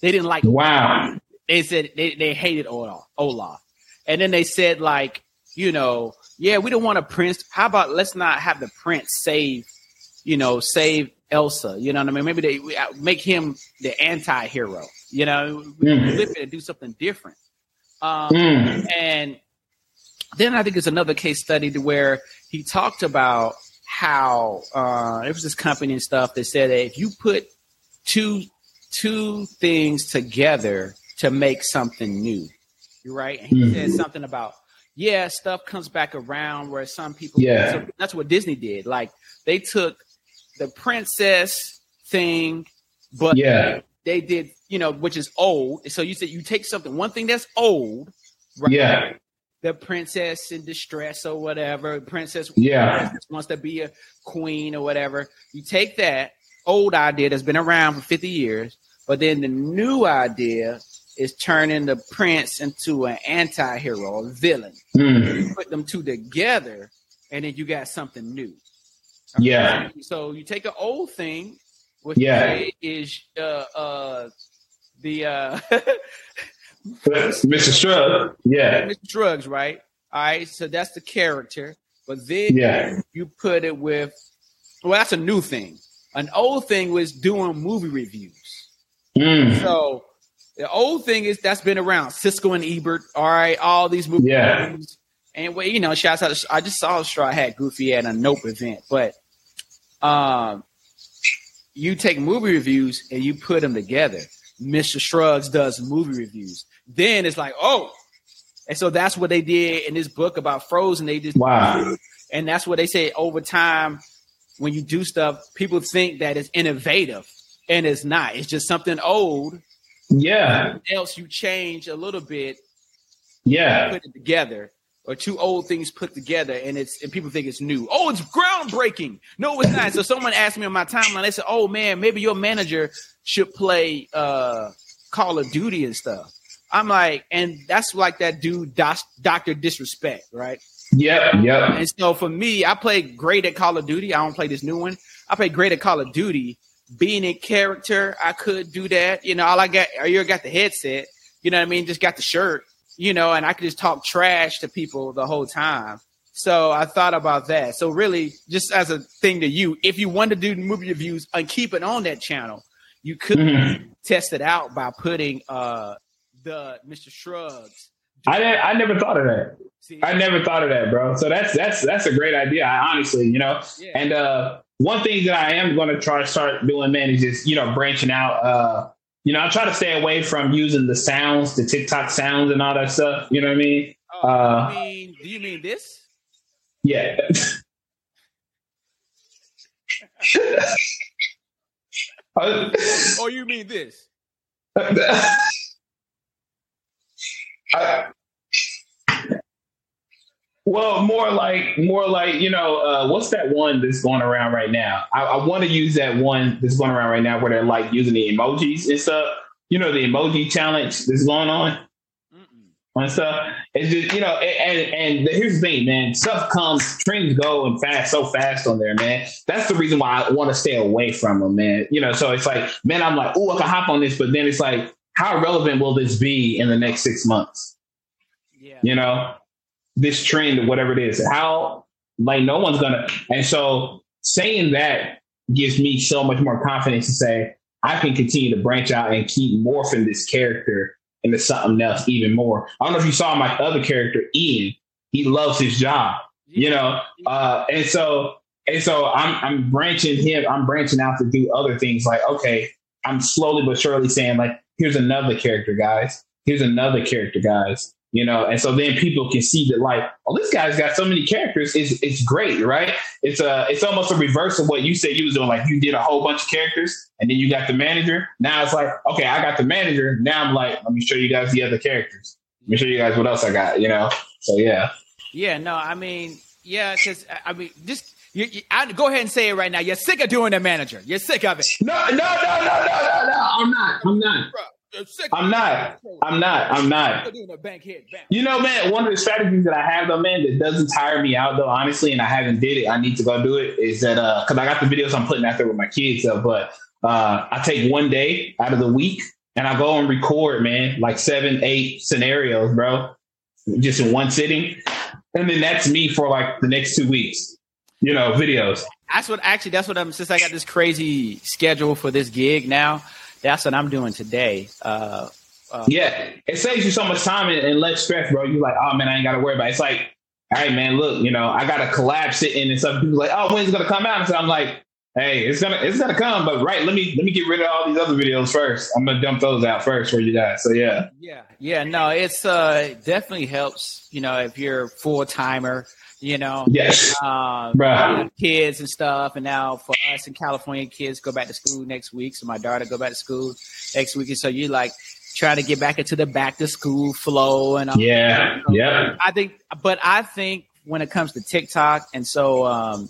They didn't like Wow. they said they, they hated Olaf, Olaf. And then they said, like, you know, yeah, we don't want a prince. How about let's not have the prince save, you know, save Elsa. You know what I mean? Maybe they uh, make him the anti-hero. You know, Mhm. flip it and do something different. Um, Mm. and then I think it's another case study to where he talked about how uh, there was this company and stuff that said that if you put two two things together to make something new, you're right. And he Mhm. said something about yeah, stuff comes back around where some people Yeah. so that's what Disney did. Like they took the princess thing, but Yeah. they did you know which is old. So you said you take something one thing that's old, right? Yeah. the princess in distress or whatever, princess Yeah. princess wants to be a queen or whatever. You take that old idea that's been around for 50 years, but then the new idea is turning the prince into an anti-hero, a villain. Mm. You put them two together, and then you got something new. Yeah. So you take an old thing, which Yeah. is uh, uh, the uh, <laughs> Mr. Shrugs. Yeah. Mr. Shrugs, right? All right, so that's the character. But then Yeah. you put it with, well, that's a new thing. An old thing was doing movie reviews. Mm. So the old thing is that's been around. Siskel and Ebert, all right, all these movie Yeah. reviews. And well, you know, shouts out. I just saw Straw Hat Goofy at a Nope event, but um, you take movie reviews and you put them together. Mr. Shrugs does movie reviews. Then it's like, oh, and so that's what they did in this book about Frozen. They just Wow. and that's what they say over time when you do stuff people think that it's innovative and it's not it's just something old Yeah. else you change a little bit Yeah. put it together or two old things put together and it's and people think it's new oh it's groundbreaking no it's not so someone asked me on my timeline they said oh man maybe your manager should play uh call of duty and stuff i'm like and that's like that dude dr disrespect right Yep. Yep. and so for me, I play great at Call of Duty. I don't play this new one. I play great at Call of Duty. Being in character, I could do that. You know, all I got, I you got the headset. You know what I mean? Just got the shirt. You know, and I could just talk trash to people the whole time. So I thought about that. So really, just as a thing to you, if you want to do movie reviews and keep it on that channel, you could Mhm. test it out by putting uh the Mr. Shrugs. I didn't, I never thought of that. See, I never thought of that, bro. So that's that's that's a great idea. I honestly, you know. yeah. And uh one thing that I am going to try to start doing, man, is just you know branching out. Uh, you know, I try to stay away from using the sounds, the TikTok sounds, and all that stuff. You know what I mean? Oh, uh, you mean, do you mean this? Yeah. Or you mean this? <laughs> I- well, more like more like you know, uh, what's that one that's going around right now? I, I want to use that one that's going around right now where they're like using the emojis and stuff. You know, the emoji challenge that's going on Mm-mm. and stuff. It's just you know, and and, and here's the thing, man. Stuff comes, trends go and fast, so fast on there, man. That's the reason why I want to stay away from them, man. You know, so it's like, man, I'm like, oh, I can hop on this, but then it's like, how relevant will this be in the next six months? Yeah. You know, this trend or whatever it is. How like no one's gonna. And so saying that gives me so much more confidence to say I can continue to branch out and keep morphing this character into something else even more. I don't know if you saw my other character, Ian. He loves his job, you know, uh, and so and so I'm I'm branching him. I'm branching out to do other things. Like okay, I'm slowly but surely saying like, here's another character, guys. Here's another character, guys you know and so then people can see that like oh this guy's got so many characters it's, it's great right it's a it's almost a reverse of what you said you was doing like you did a whole bunch of characters and then you got the manager now it's like okay i got the manager now i'm like let me show you guys the other characters let me show you guys what else i got you know so yeah yeah no i mean yeah because i mean just you, you, I, go ahead and say it right now. You're sick of doing the manager. You're sick of it. No, no, no, no, no, no, no. I'm not. I'm not. I'm not. I'm not. I'm not. You know, man, one of the strategies that I have though, man, that doesn't tire me out though, honestly, and I haven't did it. I need to go do it. Is that uh, because I got the videos I'm putting out there with my kids, though, but uh, I take one day out of the week and I go and record, man, like seven, eight scenarios, bro, just in one sitting, and then that's me for like the next two weeks. You know, videos. That's what actually. That's what I'm. Since I got this crazy schedule for this gig now that's what I'm doing today. Uh, uh, yeah, it saves you so much time and, and less stress, bro. You're like, oh man, I ain't got to worry about. It. It's like, all right, man, look, you know, I got a collab sitting, and some people like, oh, when's it gonna come out? so I'm like, hey, it's gonna it's gonna come, but right, let me let me get rid of all these other videos first. I'm gonna dump those out first for you guys. So yeah, yeah, yeah. No, it's uh it definitely helps. You know, if you're full timer you know, yes, um, kids and stuff. And now for us in California, kids go back to school next week. So my daughter go back to school next week, and so you like trying to get back into the back to school flow and all yeah, so yeah. I think, but I think when it comes to TikTok, and so um,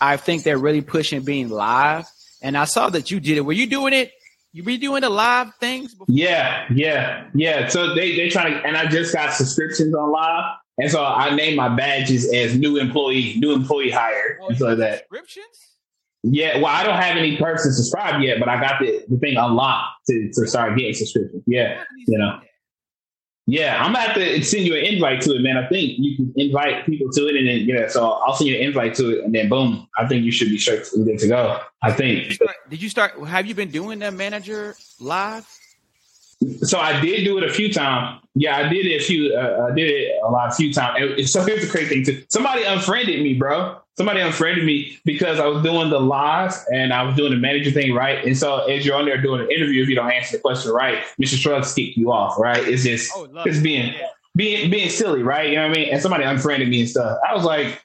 I think they're really pushing being live. And I saw that you did it. Were you doing it? You be doing the live things? Before? Yeah, yeah, yeah. So they they trying to, and I just got subscriptions on live. And so I named my badges as new employee, new employee hire, and so that. Subscriptions? Yeah, well, I don't have any person subscribed yet, but I got the, the thing unlocked to, to start getting subscriptions. Yeah, you know. Yeah, I'm gonna have to send you an invite to it, man. I think you can invite people to it, and then yeah. So I'll send you an invite to it, and then boom, I think you should be straight good to go. I think. Did you, start, did you start? Have you been doing the manager live? So I did do it a few times. Yeah, I did it a few. Uh, I did it a lot, a few times. And so here's the crazy thing: too. somebody unfriended me, bro. Somebody unfriended me because I was doing the live and I was doing the manager thing right. And so as you're on there doing an interview, if you don't answer the question right, Mr. Shrugs kick you off. Right? It's just oh, it's being yeah. being being silly, right? You know what I mean? And somebody unfriended me and stuff. I was like,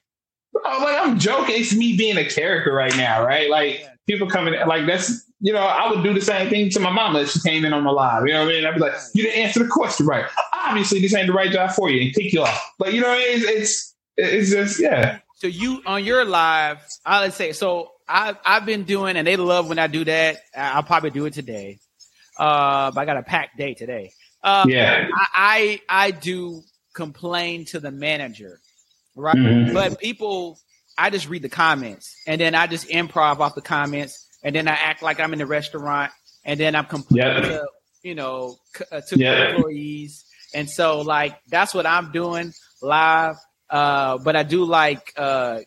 I was like, I'm joking. It's me being a character right now, right? Like people coming like that's you know, I would do the same thing to my mama if she came in on my live. You know what I mean? I'd be like, you didn't answer the question right. Obviously, this ain't the right job for you and kick you off. But you know, it's it's, it's just yeah. So you on your live, I'll say so. I I've been doing, and they love when I do that. I'll probably do it today. Uh, but I got a packed day today. Uh, yeah, I, I I do complain to the manager, right? Mm-hmm. But people, I just read the comments, and then I just improv off the comments and then I act like I'm in the restaurant, and then I'm complaining yep. to you know uh, to yep. employees, and so like that's what I'm doing live. Uh, but I do like uh,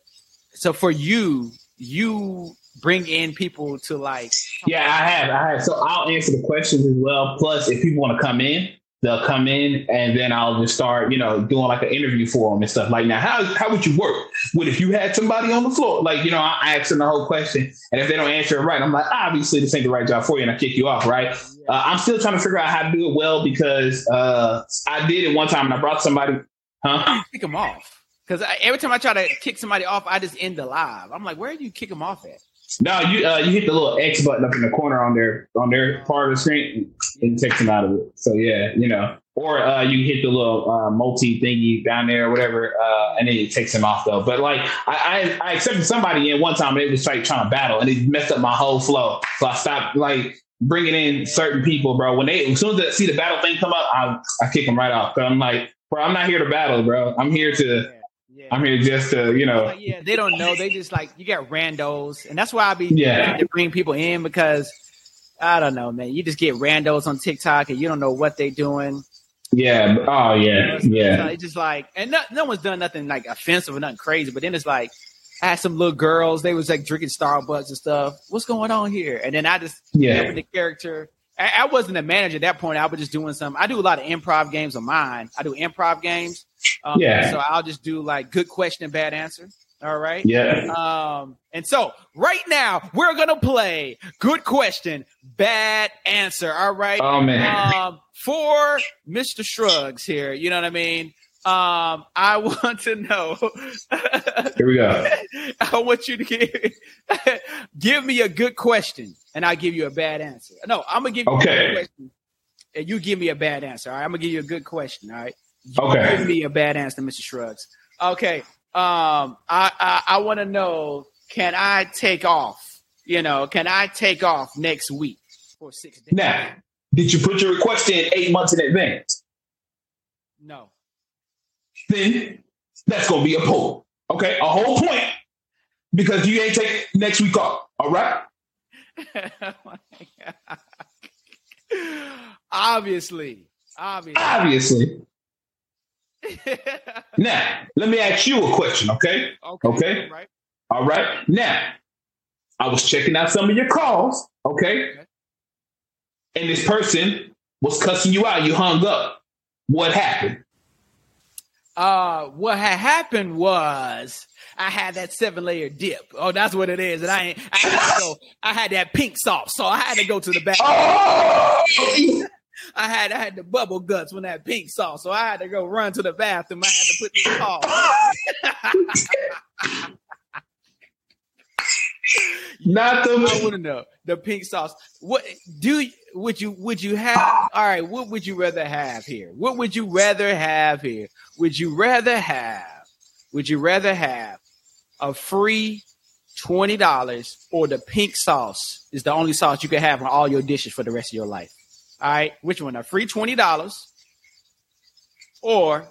so for you, you bring in people to like. Yeah, I have, I have. So I'll answer the questions as well. Plus, if people want to come in, they'll come in and then I'll just start, you know, doing like an interview for them and stuff like now. How how would you work? What if you had somebody on the floor? Like, you know, I ask them the whole question, and if they don't answer it right, I'm like, obviously this ain't the right job for you, and I kick you off, right? Uh, I'm still trying to figure out how to do it well because uh, I did it one time and I brought somebody, huh? Kick them off. Because every time I try to kick somebody off, I just end the live. I'm like, where do you kick them off at? No, you uh, you hit the little X button up in the corner on their on their part of the screen and it takes them out of it. So yeah, you know, or uh, you hit the little uh, multi thingy down there or whatever, uh, and then it takes them off though. But like I, I, I accepted somebody in one time and they was like trying to battle and it messed up my whole flow. So I stopped like bringing in certain people, bro. When they as soon as they see the battle thing come up, I I kick them right off. Cause I'm like, bro, I'm not here to battle, bro. I'm here to yeah. I mean, just to, you know. Yeah, they don't know. They just like you got randos, and that's why I be yeah to bring people in because I don't know, man. You just get randos on TikTok and you don't know what they're doing. Yeah. Oh yeah. Yeah. It's just like, and no, no one's done nothing like offensive or nothing crazy, but then it's like. I had some little girls. They was like drinking Starbucks and stuff. What's going on here? And then I just yeah the character I, I wasn't a manager at that point. I was just doing some. I do a lot of improv games of mine. I do improv games. Um, Yeah. So I'll just do like good question, and bad answer. All right. Yeah. Um, and so right now we're gonna play good question, bad answer. All right. Oh man. Um, for Mr. Shrugs here, you know what I mean? Um, I <laughs> want to know. <laughs> Here we go. I want you to give, <laughs> give me a good question, and I'll give you a bad answer. No, I'm gonna give you a good question, and you give me a bad answer. All right, I'm gonna give you a good question. All right. You Okay. Give me a bad answer, Mr. Shrugs. Okay. Um, I I, I want to know: Can I take off? You know, can I take off next week for six days? Now, did you put your request in eight months in advance? No. Then that's gonna be a poll. Okay, a whole point because you ain't take next week off. All right. <laughs> Obviously, obviously. Obviously. Now, let me ask you a question. Okay. okay. Okay. Right. All right. Now, I was checking out some of your calls. Okay. Okay. And this person was cussing you out. You hung up. What happened? Uh, what had happened was I had that seven layer dip. Oh, that's what it is. And I ain't, I had I had that pink sauce, so I had to go to the back. Oh, I had I had the bubble guts when that pink sauce, so I had to go run to the bathroom. I had to put this <laughs> call. not the I want to know the pink sauce. What do you, would you would you have? All right, what would you rather have here? What would you rather have here? Would you rather have? Would you rather have a free twenty dollars or the pink sauce is the only sauce you can have on all your dishes for the rest of your life? All right, which one? A free twenty dollars or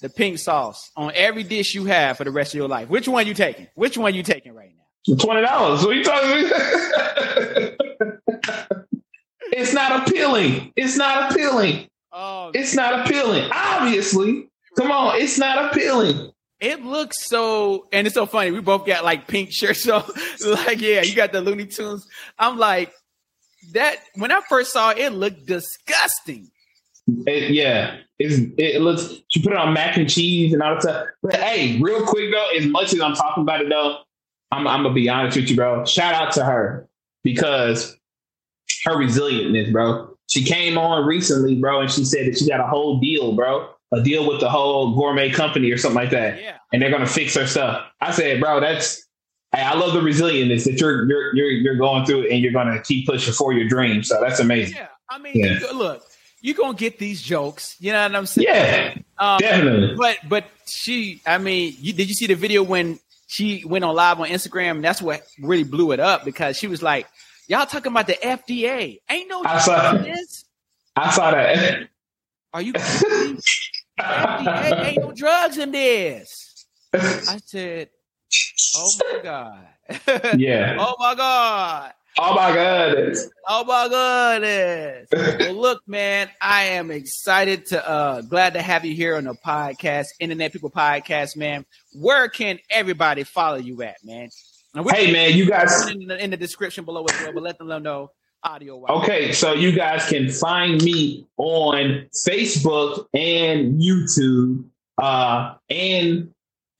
the pink sauce on every dish you have for the rest of your life? Which one you taking? Which one you taking right now? Twenty dollars. What are you talking <laughs> It's not appealing. It's not appealing. Oh, It's not appealing. Obviously. Come on, it's not appealing. It looks so, and it's so funny. We both got like pink shirts, <laughs> so like, yeah, you got the Looney Tunes. I'm like, that. When I first saw it, it looked disgusting. It- yeah, it's, it looks. She put it on mac and cheese and all that stuff. But hey, real quick though, as much as I'm talking about it though, I'm, I'm gonna be honest with you, bro. Shout out to her because her resilientness, bro. She came on recently, bro, and she said that she got a whole deal, bro, a deal with the whole gourmet company or something like that. Yeah, and they're gonna fix her stuff. I said, bro, that's I love the resilience that you're you're you're you're going through and you're gonna keep pushing for your dream. So that's amazing. yeah. I mean, Yeah. look, you gonna get these jokes. You know what I'm saying? Yeah, Um, definitely. But but she, I mean, you, did you see the video when she went on live on Instagram? That's what really blew it up because she was like, "Y'all talking about the FDA? Ain't no I saw- drugs in this. I saw that. Are you? FDA ain't no drugs in this." I said, "Oh my god! yeah. oh my god! Oh my god. Oh my goodness!" well, look, man, I am excited to, uh glad to have you here on the podcast, Internet People Podcast, man. Where can everybody follow you at, man? Hey man, you guys. in the, in the description below as well, but let them know audio. wise. Okay, so you guys can find me on Facebook and YouTube uh, and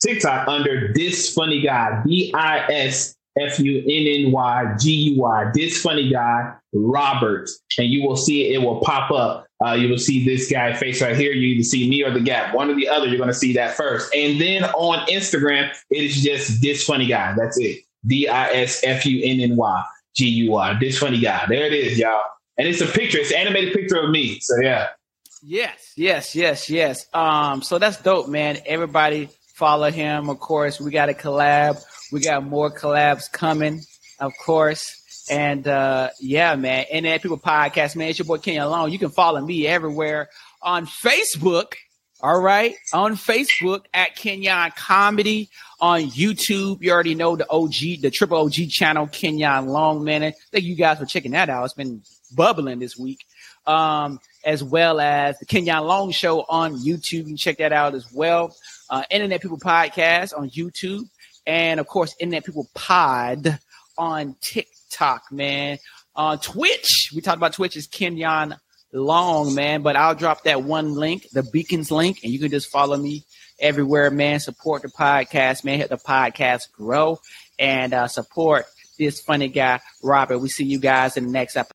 TikTok under this funny guy, D I S F U N N Y G U Y, this funny guy, Robert, and you will see it. It will pop up. Uh, you will see this guy face right here. You either see me or the gap, one or the other. You're going to see that first, and then on Instagram, it is just this funny guy. That's it. D I S F U N N Y. G U R. This funny guy. There it is, y'all. And it's a picture. It's an animated picture of me. So yeah. Yes, yes, yes, yes. Um, so that's dope, man. Everybody follow him. Of course, we got a collab. We got more collabs coming, of course. And uh yeah, man. And people podcast, man. It's your boy Kenyon Long. You can follow me everywhere on Facebook. All right. On Facebook at Kenyon Comedy. On YouTube, you already know the OG, the triple OG channel, Kenyon Long, man. Thank you guys for checking that out. It's been bubbling this week. Um, as well as the Kenyon Long Show on YouTube. You can check that out as well. Uh, Internet People Podcast on YouTube. And of course, Internet People Pod on TikTok, man. On Twitch, we talked about Twitch is Kenyon Long, man, but I'll drop that one link, the Beacons link, and you can just follow me everywhere, man. Support the podcast, man. Help the podcast grow and uh, support this funny guy, Robert. We see you guys in the next episode.